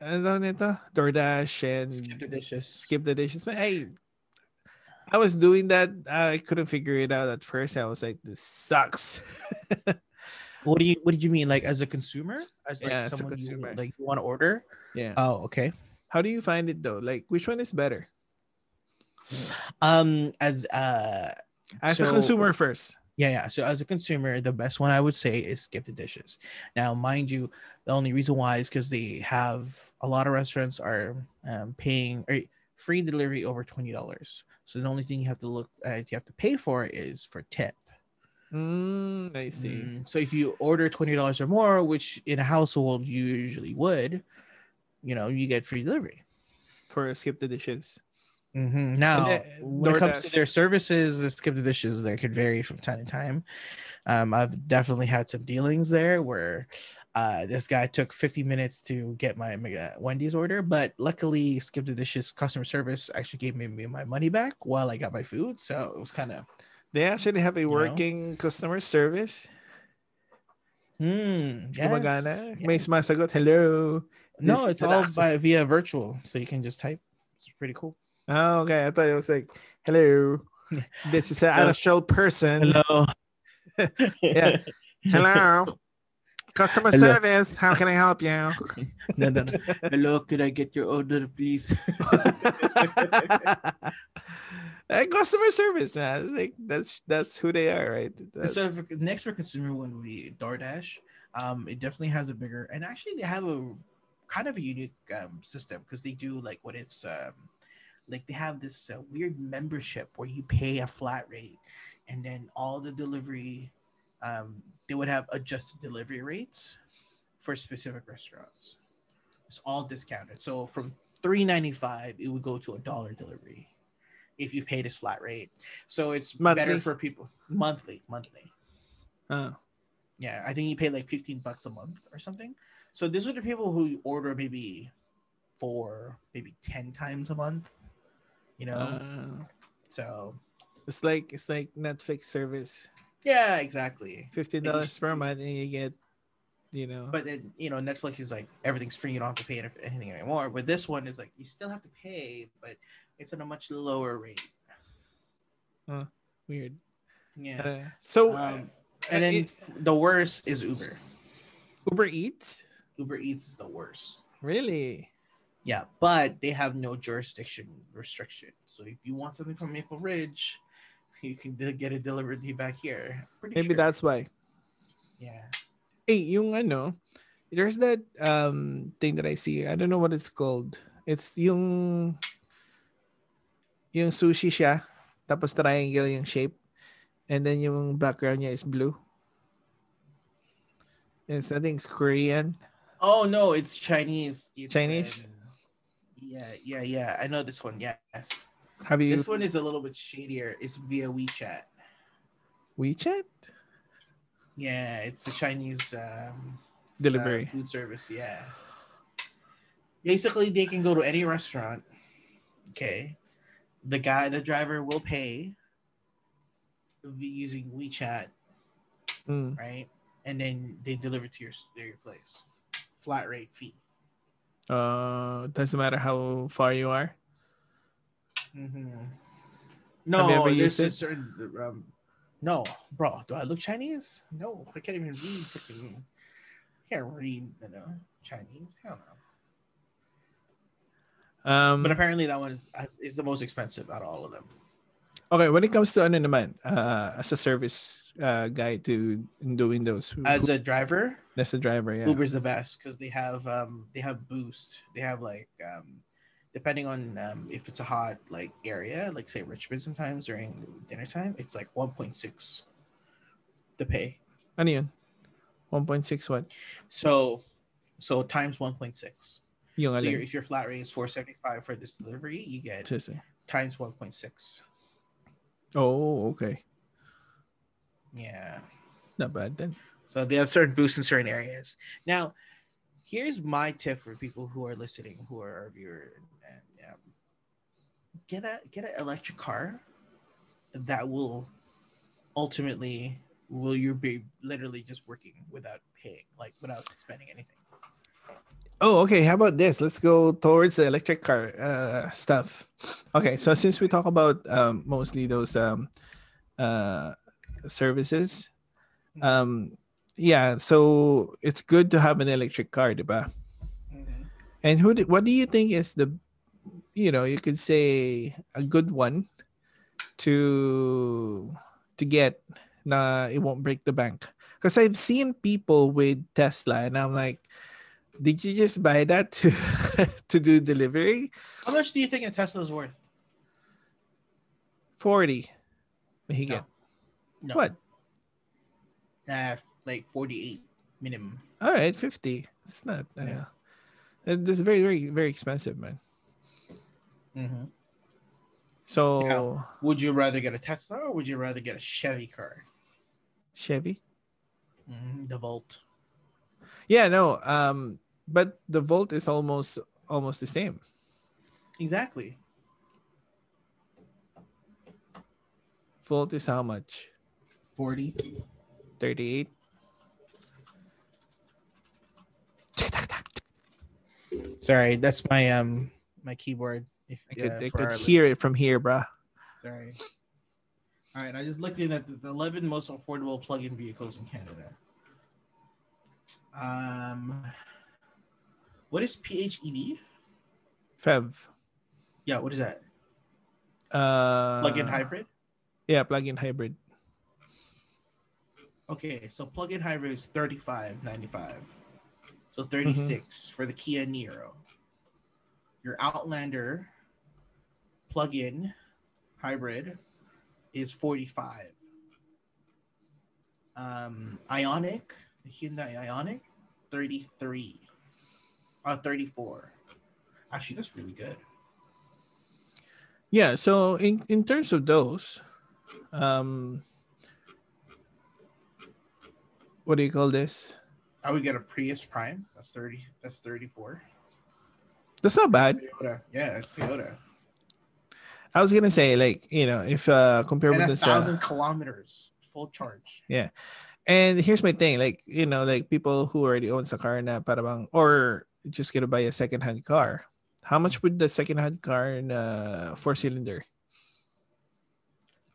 ano nito? DoorDash and Skip the dishes. skip the dishes. But hey, I was doing that. I couldn't figure it out at first. I was like, this sucks. What do you What did you mean? Like as a consumer, as like Yeah, as someone you like you want to order? yeah. Oh, okay. How do you find it though? Like, which one is better? Um, as uh, As a consumer first. Yeah, yeah. So as a consumer, the best one I would say is skip the dishes. Now, mind you, the only reason why is because they have a lot of restaurants are um, paying or free delivery over twenty dollars. So the only thing you have to look at, you have to pay for is for tip. Mm, I see. Mm, So if you order twenty dollars or more, which in a household you usually would, you know, you get free delivery. For skip the dishes. Mhm. Now, then when it comes to their services, the skip the dishes that could vary from time to time. Um, I've definitely had some dealings there where uh, this guy took 50 minutes to get my Wendy's order, but luckily, skip the dishes customer service actually gave me my money back while I got my food. So it was kind of, They actually have a know? working customer service. hmm, Gumagana. yes, May yes. sumasagot, hello. no, this it's all by via virtual, so you can just type. It's pretty cool. Oh, okay. I thought it was like, hello. This is an actual person. Hello. Yeah. Hello. Customer Hello. service. How can I help you? no, no, no. Hello, could I get your order, please? Eh, customer service, man. It's like that's that's who they are, right? That's- so for, next for consumer one would be DoorDash. Um, it definitely has a bigger and actually they have a kind of a unique um, system because they do like what it's um, like they have this uh, weird membership where you pay a flat rate and then all the delivery um, they would have adjusted delivery rates for specific restaurants. It's all discounted. So from three ninety five, it would go to a dollar delivery if you pay this flat rate. So it's Monthly? better for people monthly, monthly. oh. Yeah, I think you pay like 15 bucks a month or something. So these are the people who order maybe four, maybe 10 times a month. You know, Uh, so it's like it's like Netflix service. yeah, exactly. Maybe dollars per month, and you get, you know. But then you know, Netflix is like everything's free. You don't have to pay anything anymore. But this one is like you still have to pay, but it's at a much lower rate. Huh. Weird. Yeah. Uh, so Um, and then it- the worst is Uber. Uber Eats, Uber Eats is the worst. really? Yeah, but they have no jurisdiction restriction. So if you want something from Maple Ridge, you can get it delivered to you back here. Maybe sure. that's why. yeah. Hey, yung ano, there's that um thing that I see. I don't know what it's called. It's yung yung sushi siya, tapos triangle yung shape, and then yung background niya is blue. It's I think it's Korean. Oh no, it's Chinese. It's, Chinese? yeah, yeah, yeah. I know this one. Yes. Have you This one is a little bit shadier. It's via WeChat. WeChat? Yeah, it's a Chinese um, s- uh, Delivery. food service. Yeah. Basically, they can go to any restaurant. Okay, the guy, the driver will pay using WeChat, Mm. right? And then they deliver to your to your place, flat rate fee. Uh, doesn't matter how far you are. Mm-hmm. No, ever there's used it? certain. Um, no, bro. Do I look Chinese? No, I can't even read. Freaking, I can't read. You know, Chinese. Hell no. Um, But apparently that one is, is the most expensive out of all of them. okay, when it comes to ano naman, uh, as a service uh, guy to in doing those, As a driver, that's a driver, yeah. Uber's the best because they have um they have boost. They have like um depending on um if it's a hot like area, like say Richmond sometimes during dinner time, it's like 1.6 to pay. Ano yun? 1.6 what? So so times 1.6. Yung So your, if your flat rate is 475 for this delivery, you get times 1.6. Oh, okay. Yeah. Not bad then. So they have certain boosts in certain areas. Now, here's my tip for people who are listening, who are our viewer, and um, get a get an electric car that will ultimately will you be literally just working without paying, like without spending anything. Oh, okay. How about this? Let's go towards the electric car uh, stuff. Okay, so since we talk about um, mostly those um, uh, services, um, yeah. So it's good to have an electric car, diba? And who? Do, what do you think is the, you know, you could say a good one to to get na it won't break the bank because I've seen people with Tesla and I'm like, did you just buy that to to do delivery? How much do you think a Tesla is worth? 40. He No. get No. what? Uh, like 48 minimum. All right, 50. It's not uh, Yeah. This is very, very, very expensive, man. Mm-hmm. So Yeah. Would you rather get a Tesla or would you rather get a Chevy car? Chevy. Mm, the Volt. Yeah, no. Um, but the volt is almost almost the same. Exactly. Volt is how much? 40. 38. Sorry, that's my um my keyboard. If I could, uh, I could hear it from here, bruh. Sorry. All right, I just looked in at the, the 11 most affordable plug-in vehicles in Canada. Um, what is PHEV? Fev. Yeah, what is that? Uh, Plug-in hybrid. Yeah, plug-in hybrid. Okay, so plug-in hybrid is 35.95. So 36 for the Kia Niro. Your Outlander plug-in hybrid is 45. Um Ioniq, the Hyundai Ioniq, 33. Uh 34. Actually, that's really good. Yeah, so in in terms of those, um, what do you call this? I would get a Prius Prime. That's 30. That's 34. That's not bad. Toyota. Yeah, it's Toyota. I was gonna say like you know if uh compared And with a this, uh, thousand kilometers full charge. Yeah. And here's my thing like you know like people who already owns a car na para bang, or just gonna buy a second hand car. How much would the second hand car in uh four cylinder?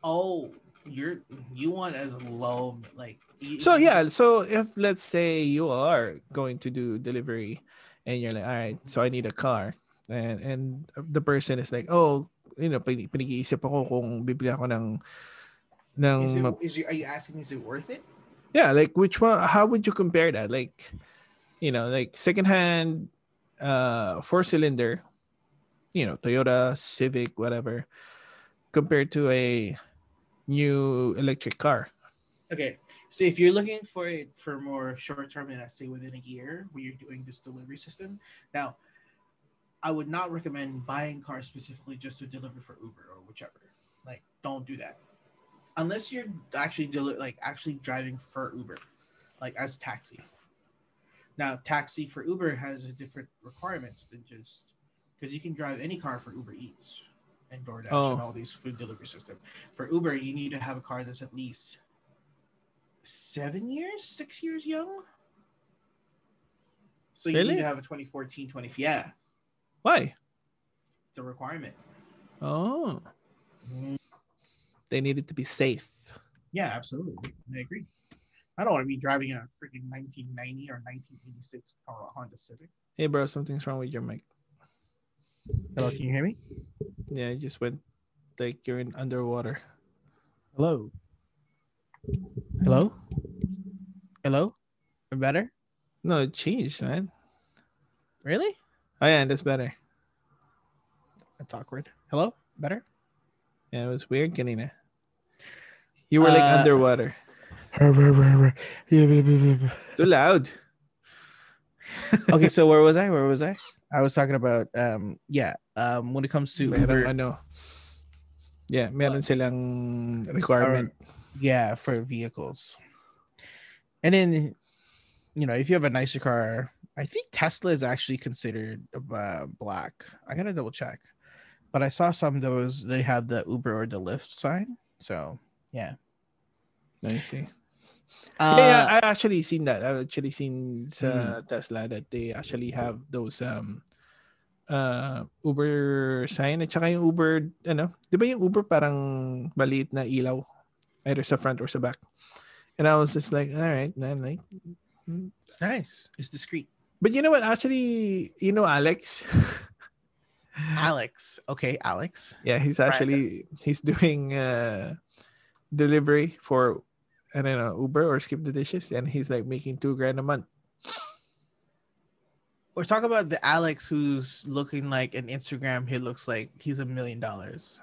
Oh, you're you want as low like you- So yeah, so if let's say you are going to do delivery and you're like, all right, so I need a car. And and the person is like, oh, you know, pin- pinag-iisip ako kung bibili ako ng ng Is, it, is you, are you asking is it worth it? yeah, like which one how would you compare that? Like, you know, like secondhand uh four cylinder, you know, Toyota, Civic, whatever, compared to a new electric car. Okay, so if you're looking for it for more short term and I say within a year when you're doing this delivery system, now I would not recommend buying cars specifically just to deliver for Uber or whichever. Like, don't do that unless you're actually deli- like actually driving for Uber, like as taxi. Now, taxi for Uber has a different requirements than just because you can drive any car for Uber Eats and DoorDash oh. and Oh. all these food delivery system. For Uber, you need to have a car that's at least seven years, six years young. So you Really? need to have a 2014, 20. Yeah, Why? it's a requirement. Oh, mm-hmm. they needed to be safe. Yeah, absolutely. I agree. I don't want to be driving in a freaking 1990 or 1986 Hon- Honda Civic. Hey, bro, something's wrong with your mic. Hello, can you hear me? Yeah, it just went like you're in underwater. Hello. Hello. Hello. Better? No, it changed, man. Really? Oh yeah, that's better. That's awkward. Hello. Better? Yeah, it was weird getting it. You were like Uh, underwater. It's too loud. okay, so where was I? Where was I? I was talking about um yeah, um when it comes to Meron Uber, ano. Yeah, meron silang requirement. yeah, for vehicles. And then you know, if you have a nicer car, I think Tesla is actually considered uh, black. I gotta double check. But I saw some of those they have the Uber or the Lyft sign. So yeah. I see. Uh, yeah, I actually seen that. I've actually seen Hmm. sa Tesla that they actually have those um uh Uber sign at saka yung Uber ano, 'di ba yung Uber parang maliit na ilaw either sa front or sa back. And I was just like, all right, man, like mm. it's nice. It's discreet. but you know what? Actually, you know Alex. Alex. Okay, Alex. yeah, he's actually he's doing uh delivery for I don't know Uber or Skip the Dishes, and he's like making two grand a month. We're talking about the Alex who's looking like an Instagram. He looks like he's a million dollars.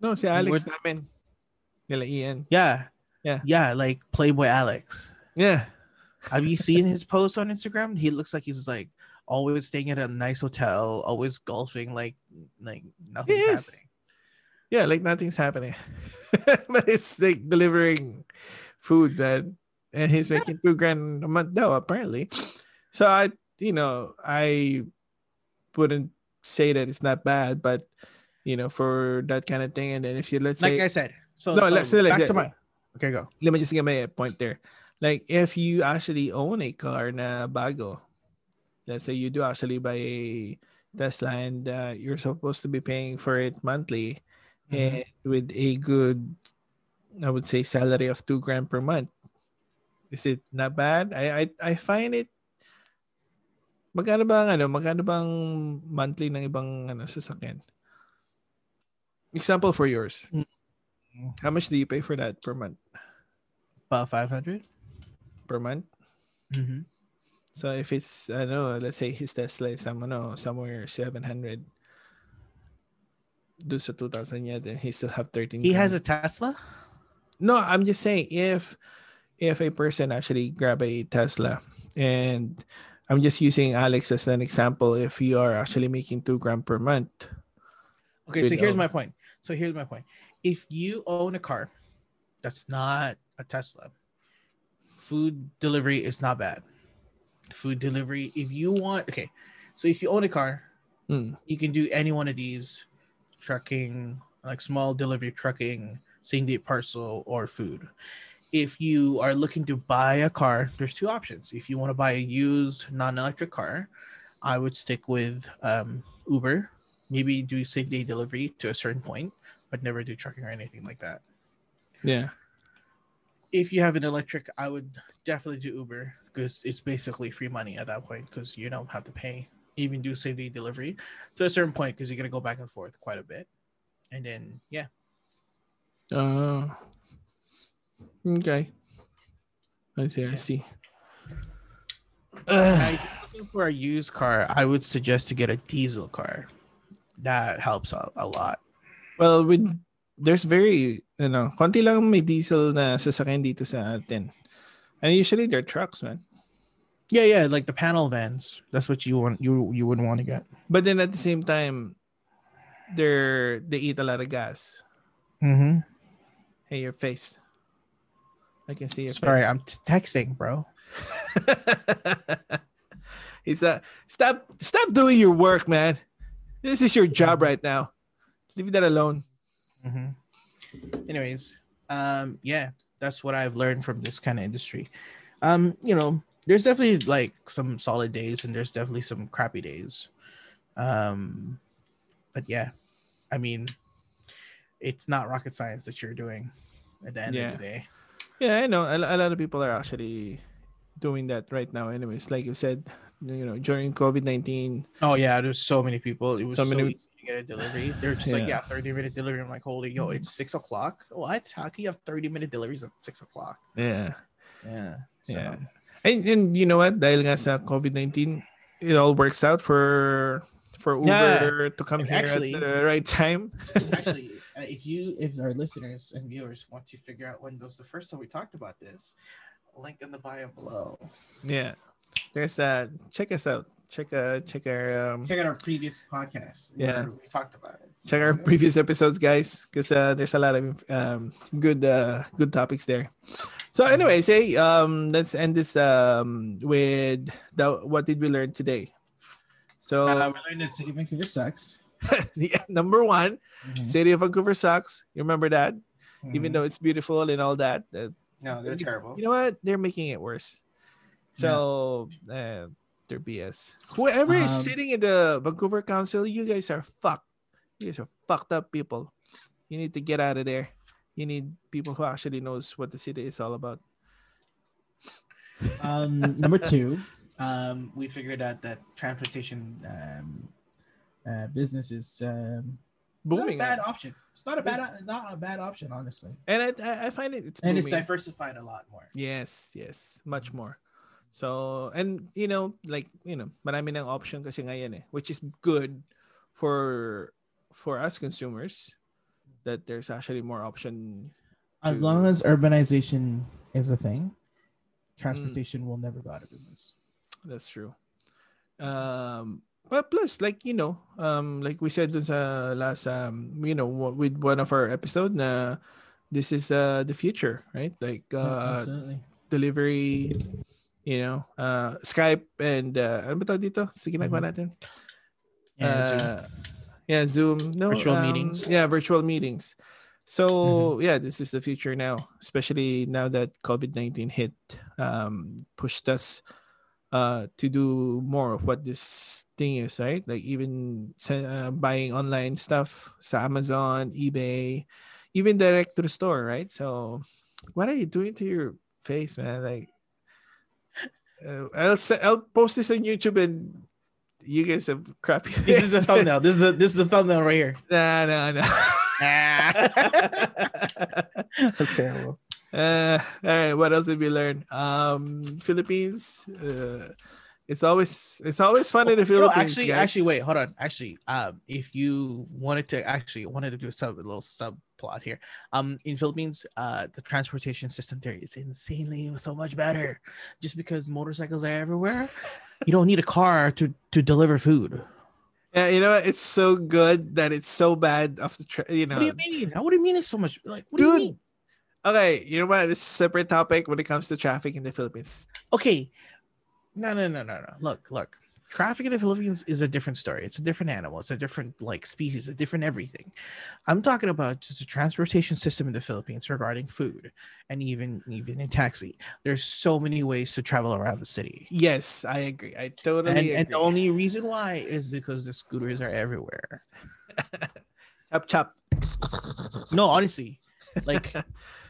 No, si Alex namin. Nila Ian. Yeah. Yeah. Yeah, like Playboy Alex. Yeah. Have you seen his posts on Instagram? He looks like he's like always staying at a nice hotel, always golfing, like like nothing. He is. happening. Yeah, like nothing's happening. but it's like delivering food that and he's making two grand a month now, apparently. So I you know, I wouldn't say that it's not bad, but you know, for that kind of thing, and then if you let's Like say I said. So, No, so let's say- let's back say- to my okay, go. let me just get my point there. Like if you actually own a car na bago, let's say you do actually buy a Tesla and uh, you're supposed to be paying for it monthly. And with a good I would say salary of two grand per month. Is it not bad? I I, I find it Magkano ba ang ano, magkano bang monthly ng ibang ano sasakyan? Example for yours. Mm. How much do you pay for that per month? About five hundred. Per month? Mm-hmm. So if it's I know, let's say his Tesla is some, ano, somewhere 700 do sa 2000 yet and he still have 13 He has a Tesla. No, I'm just saying if if a person actually grab a Tesla and I'm just using Alex as an example if you are actually making 2 grand per month. Okay, so here's um, my point. So here's my point. If you own a car that's not a Tesla, food delivery is not bad. Food delivery, if you want, okay, so if you own a car, Hmm. you can do any one of these trucking, like small delivery trucking, same day parcel, or food. If you are looking to buy a car, there's two options. If you want to buy a used non electric car, I would stick with um, Uber maybe do same day delivery to a certain point, but never do trucking or anything like that. Yeah. If you have an electric, I would definitely do Uber because it's basically free money at that point because you don't have to pay. Even do same day delivery to a certain point because you're gonna go back and forth quite a bit, and then yeah, Uh, okay. I see. I see. Now, if you're looking for a used car, I would suggest to get a diesel car. That helps out a lot. Well, with there's very, you know, konti lang may diesel na sasakyan dito sa atin. And usually they're trucks, man. Yeah, yeah, like the panel vans. That's what you want. You you wouldn't want to get. But then at the same time, they're they eat a lot of gas. Mm-hmm. Hey, your face. I can see your Sorry, face. I'm t- texting, bro. He's uh stop stop doing your work, man. This is your job right now. Leave that alone. hmm Anyways, um, yeah, that's what I've learned from this kind of industry. Um, you know, there's definitely like some solid days and there's definitely some crappy days. Um, but yeah, I mean, it's not rocket science that you're doing at the end Yeah. of the day. Yeah, I know. A, a lot of people are actually doing that right now. Anyways, like you said, you know, during COVID nineteen. Oh yeah, there's so many people. It was So so, many- easy to get a delivery. They're just like, Yeah. yeah, 30 minute delivery. I'm like, holy yo, it's six o'clock. What? How can you have 30 minute deliveries at six o'clock? yeah, Yeah. So, yeah. And, and you know what? Dahil nga sa COVID nineteen, it all works out for for Uber Yeah. to come And here actually- at the right time. actually uh, if you if our listeners and viewers want to figure out when was the first time we talked about this link in the bio below Yeah, there's that. Check us out. Check uh check our um check out our previous podcast Yeah. we talked about it check our previous episodes, guys, because uh, there's a lot of um good uh good topics there. So, anyway, say um, let's end this um with the what did we learn today? So, uh, we learned that city of vancouver sucks yeah, number one, City of Vancouver sucks. You remember that? even though it's beautiful and all that. Uh, no, they're terrible. you know what? They're making it worse. So uh, they're BS. Whoever is Um, sitting in the Vancouver Council, you guys are fucked. You guys are fucked up people. You need to get out of there. You need people who actually knows what the city is all about. Um, number two, Um, we figured out that transportation um, uh, business is um, not a bad option. It's not a bad not a bad option, honestly. And I, I, find it it's And it's booming. diversified a lot more. Yes, yes, much more. So, and you know, like, you know, marami ng option kasi ngayon eh, which is good for for us consumers that there's actually more option. As to- long as urbanization is a thing, transportation will never go out of business. That's true. Um but plus like, you know, um like we said sa last um you know, with one of our episode na this is uh the future, right? Like uh Absolutely. delivery, you know, uh Skype and uh ano ba dito? Ginagawa Mhm. natin? Yeah, uh, yeah, Zoom. No, Virtual um, meetings. Yeah, virtual meetings. So Mm-hmm. yeah, this is the future now, especially now that COVID nineteen hit, um, pushed us uh to do more of what this thing is, right? Like even uh, buying online stuff, sa Amazon, eBay, even direct to the store, right? So what are you doing to your face, man? Like. Uh, I'll I'll post this on YouTube and you guys have crappy. This is the thumbnail. This is the this is the thumbnail right here. Nah, nah, nah. That's terrible. uh, all right. What else did we learn? Um, Philippines. Uh, it's always it's always fun in the know, Philippines. actually, guys. actually, wait, hold on. Actually, um, if you wanted to actually wanted to do a sub a little subplot here, um, in Philippines, uh, the transportation system there is insanely so much better. Just because motorcycles are everywhere, you don't need a car to to deliver food. Yeah, you know what? It's so good that it's so bad of the tra- you know. What do you mean? What do you mean it's so much? Like, what do you Dude. mean? Okay, you know what? It's a separate topic when it comes to traffic in the Philippines. Okay, no, no, no, no, no. Look, look. Traffic in the Philippines is a different story. It's a different animal. It's a different like species, a different everything. I'm talking about just a transportation system in the Philippines regarding food and even even in taxi. There's so many ways to travel around the city. Yes, I agree. I totally And, agree. and the only reason why is because the scooters are everywhere. chop chop. No, honestly, like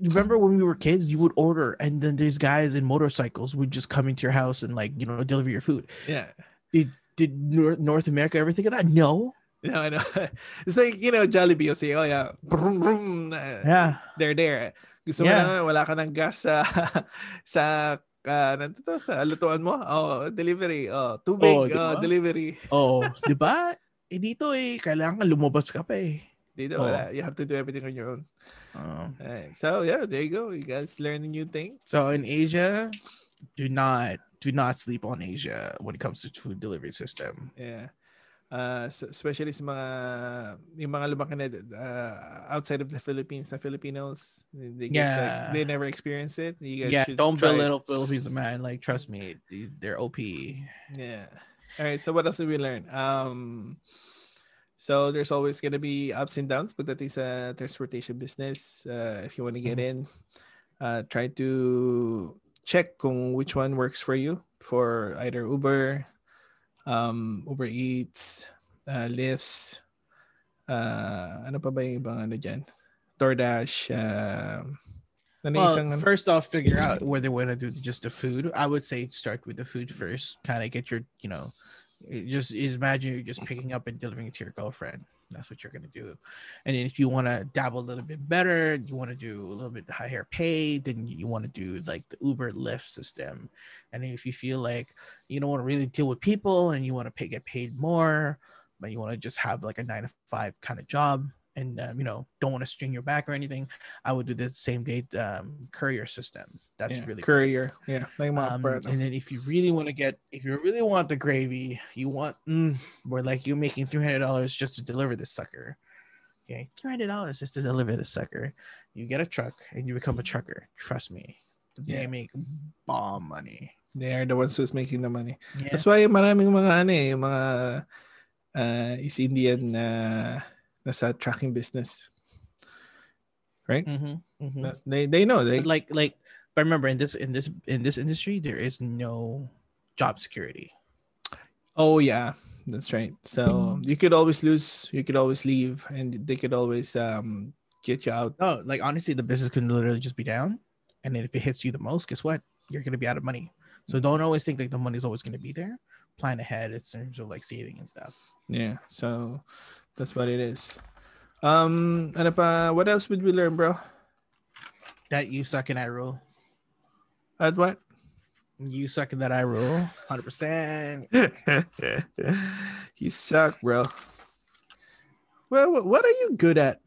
remember when we were kids, you would order, and then these guys in motorcycles would just come into your house and like you know deliver your food. Yeah. Did did North America ever think of that? No. No, I know. It's like, you know, Jollibee will say, oh yeah, brum, brum, uh, Yeah. they're there. Gusto Yeah. mo na, wala ka ng gas sa, sa, uh, nandito to, sa lutuan mo? Oh, delivery. Oh, tubig. Oh, Oh, delivery. Oh, di ba? Eh dito eh, kailangan lumabas ka pa eh. Dito, Oh. wala. You have to do everything on your own. Oh. Alright. So, yeah, there you go. You guys learn a new thing. So in Asia, do not do not sleep on Asia when it comes to food delivery system. Yeah. Uh, especially sa mga yung mga lumaki na uh, outside of the Philippines na Filipinos they guess, like, Yeah. they never experience it you guys Yeah, don't belittle Philippines, man. Like trust me, they- they're OP. Yeah. All right. So what else did we learn? Um, so there's always gonna be ups and downs, but that is a transportation business. Uh, if you want to get in, uh, try to check kung which one works for you for either Uber, um, Uber Eats, uh, Lyfts, uh, ano pa ba yung ibang ano dyan? DoorDash, um, yung Well, first off, figure out where they want to do just the food. I would say start with the food first. Kind of get your, you know, it just imagine you're just picking up and delivering it to your girlfriend. That's what you're gonna do. And if you want to dabble a little bit better, you want to do a little bit higher pay, then you want to do like the Uber Lyft system. And if you feel like you don't want to really deal with people and you want to pay get paid more, but you want to just have like a nine to five kind of job and um, you know don't want to strain your back or anything, I would do the same day um, courier system. That's Yeah, really courier. Yeah. Like mga Um, and then if you really want to get, if you really want the gravy, you want, mm, where like you're making three hundred dollars just to deliver this sucker. Okay, three hundred dollars just to deliver this sucker. You get a truck and you become a trucker. Trust me, they Yeah. make bomb money. They are the ones who's making the money. Yeah. That's why maraming mga ano eh, mga uh, East Indian na nasa tracking business. right? Mhm, mhm. They they know they But like like but remember in this in this in this industry there is no job security Oh yeah, that's right. So you could always lose, you could always leave, and they could always um get you out. no like honestly the business can literally just be down and then if it hits you the most guess what you're gonna be out of money so don't always think like the money's always gonna be there plan ahead in terms of like saving and stuff Yeah, so that's what it is. Um, ano pa? What else would we learn, bro? that you suck in that rule At what? you suck in that I rule 100% you suck, bro. Well, what are you good at?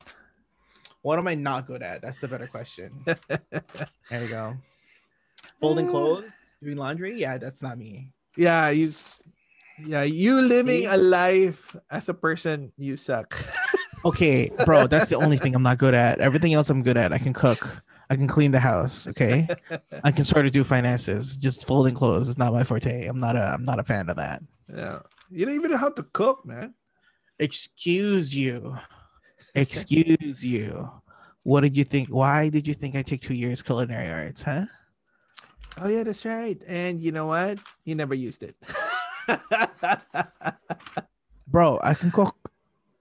what am I not good at that's the better question there you go folding clothes doing laundry yeah that's not me Yeah, you. Yeah, you living a life as a person, you suck. Okay, bro, that's the only thing I'm not good at. Everything else I'm good at. I can cook. I can clean the house. Okay, I can sort of do finances. Just folding clothes is not my forte. I'm not a. I'm not a fan of that. yeah, you don't even know how to cook, man. Excuse you. Excuse you. What did you think? Why did you think I took two years culinary arts? Huh? Oh yeah, that's right. And you know what? You never used it. Bro, I can cook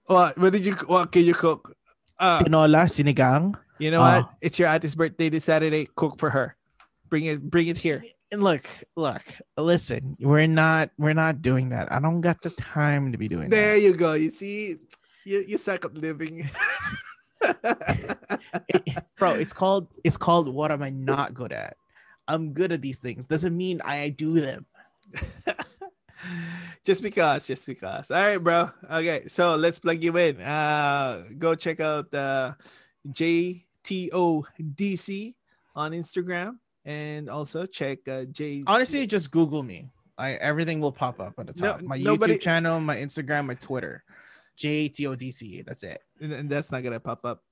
what? What did you? What can you cook? Uh, tinola, sinigang. you know what? Oh. It's your auntie's birthday this Saturday. Cook for her. Bring it. Bring it here. And look, look, listen. We're not. We're not doing that. I don't got the time to be doing that. There that. you go. You see, you you suck at living. Bro, it's called. It's called. What am I not good at? I'm good at these things. Doesn't mean I do them. just because, just because. All right, bro. Okay, so let's plug you in. Uh, go check out uh, JTODC on Instagram, and also check uh, J. Honestly, just Google me. I everything will pop up at the No- top. my nobody- YouTube channel, my Instagram, my Twitter. J T O D C. That's it. and and that's not gonna pop up.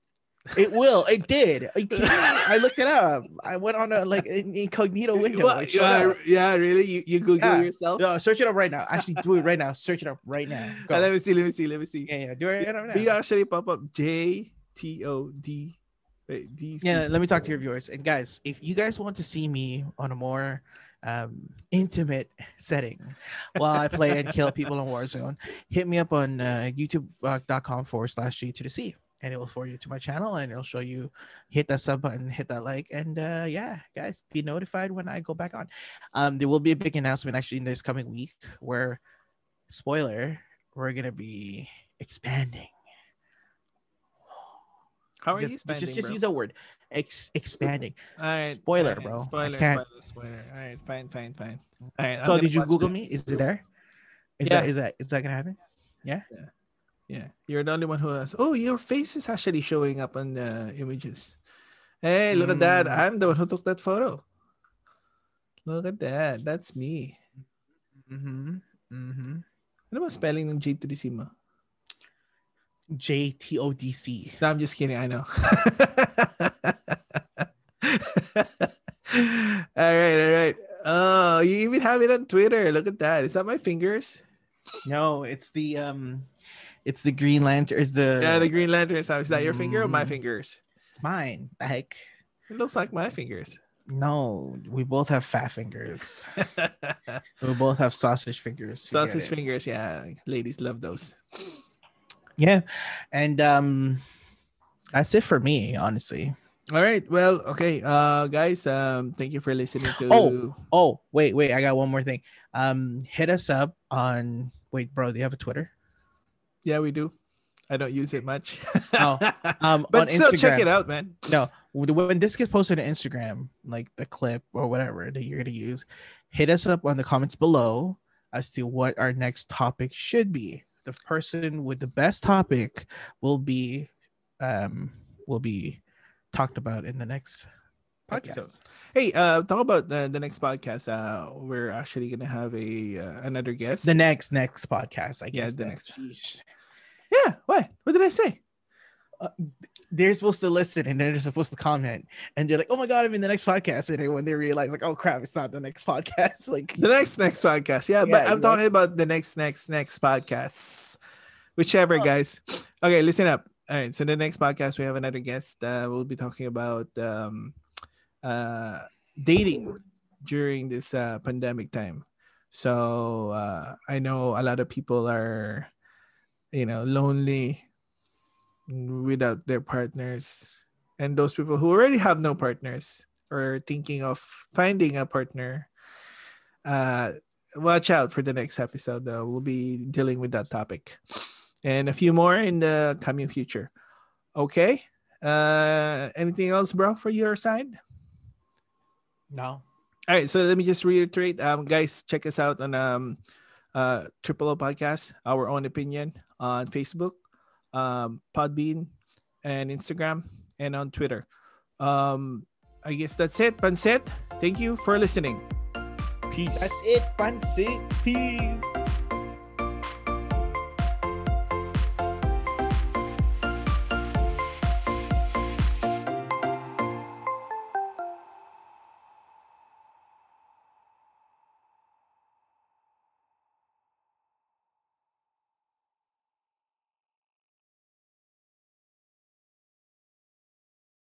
It will. It did. Are you kidding me? I looked it up. I went on a like an incognito window. Shut yeah, yeah, really? You you Google Yeah. yourself? No, search it up right now. Actually, do it right now. Search it up right now. Go. Uh, let me see. Let me see. Let me see. yeah, yeah. Do it right now. You actually pop up J T O D. Wait, D. C. yeah let me talk to your viewers and guys if you guys want to see me on a more um intimate setting while i play and kill people in warzone hit me up on uh, youtube.com forward slash g to the c and it will forward you to my channel and it'll show you hit that sub button hit that like and uh yeah guys be notified when i go back on um there will be a big announcement actually in this coming week where spoiler we're gonna be expanding How are you just, spending, just, just bro? use a word Ex- expanding All right. Spoiler, all right, bro. Spoiler, spoiler, spoiler. All right, fine, fine, fine. All right. So did you Google that. me? Is it there? Is Yeah. that is that is that gonna happen? Yeah, you're the only one who has. Oh, your face is actually showing up on the images. Hey, look at that! Mm. I'm the one who took that photo. Look at that. That's me. Mm-hmm. Mm-hmm. Ano ba spelling ng J to the C mo? J T O D C. No, I'm just kidding. I know. all right, all right. Oh, you even have it on Twitter. Look at that. Is that my fingers? No, it's the um, it's the Green Lantern. It's the yeah, the Green Lantern. So is that your finger or my Mm. fingers? It's mine. Like. It looks like my fingers. No, we both have fat fingers. we both have sausage fingers. Sausage fingers. Yeah, ladies love those. Yeah, and um, that's it for me, honestly. All right. Well, okay, uh, guys. Um, thank you for listening to. Oh. Oh, wait, wait. I got one more thing. Um, hit us up on. Wait, bro. Do you have a Twitter? Yeah, we do. I don't use it much. Oh, Um, but still, check it out, man. No, when this gets posted on Instagram, like the clip or whatever that you're gonna use, hit us up on the comments below as to what our next topic should be. The person with the best topic will be, um, will be talked about in the next podcast. Hey, uh, talk about the, the next podcast. Uh, we're actually gonna have a uh, another guest. The next next podcast, I Yeah, guess. the then. next- Sheesh. Yeah. What? What did I say? They're supposed to listen and they're supposed to comment, and they're like, "Oh my god, I'm in the next podcast." And then when they realize, like, "Oh crap, it's not the next podcast," like, The next next podcast. Yeah, but Yeah, I'm exactly. talking about the next next next podcast Whichever, Oh. guys. Okay, listen up. All right. So the next podcast we have another guest. Uh, we'll be talking about um, uh, dating during this uh, pandemic time. So uh, I know a lot of people are, you know, lonely without their partners, and those people who already have no partners or thinking of finding a partner. Uh, watch out for the next episode. Though we'll be dealing with that topic and a few more in the coming future. Okay. Uh, anything else, bro, for your side? No. All right, so let me just reiterate, um, guys, check us out on um, uh, Triple O Podcast, our own opinion on Facebook, um, Podbean, and Instagram, and on Twitter. Um, I guess that's it, Pansit. Thank you for listening. Peace. That's it, Pansit. Peace.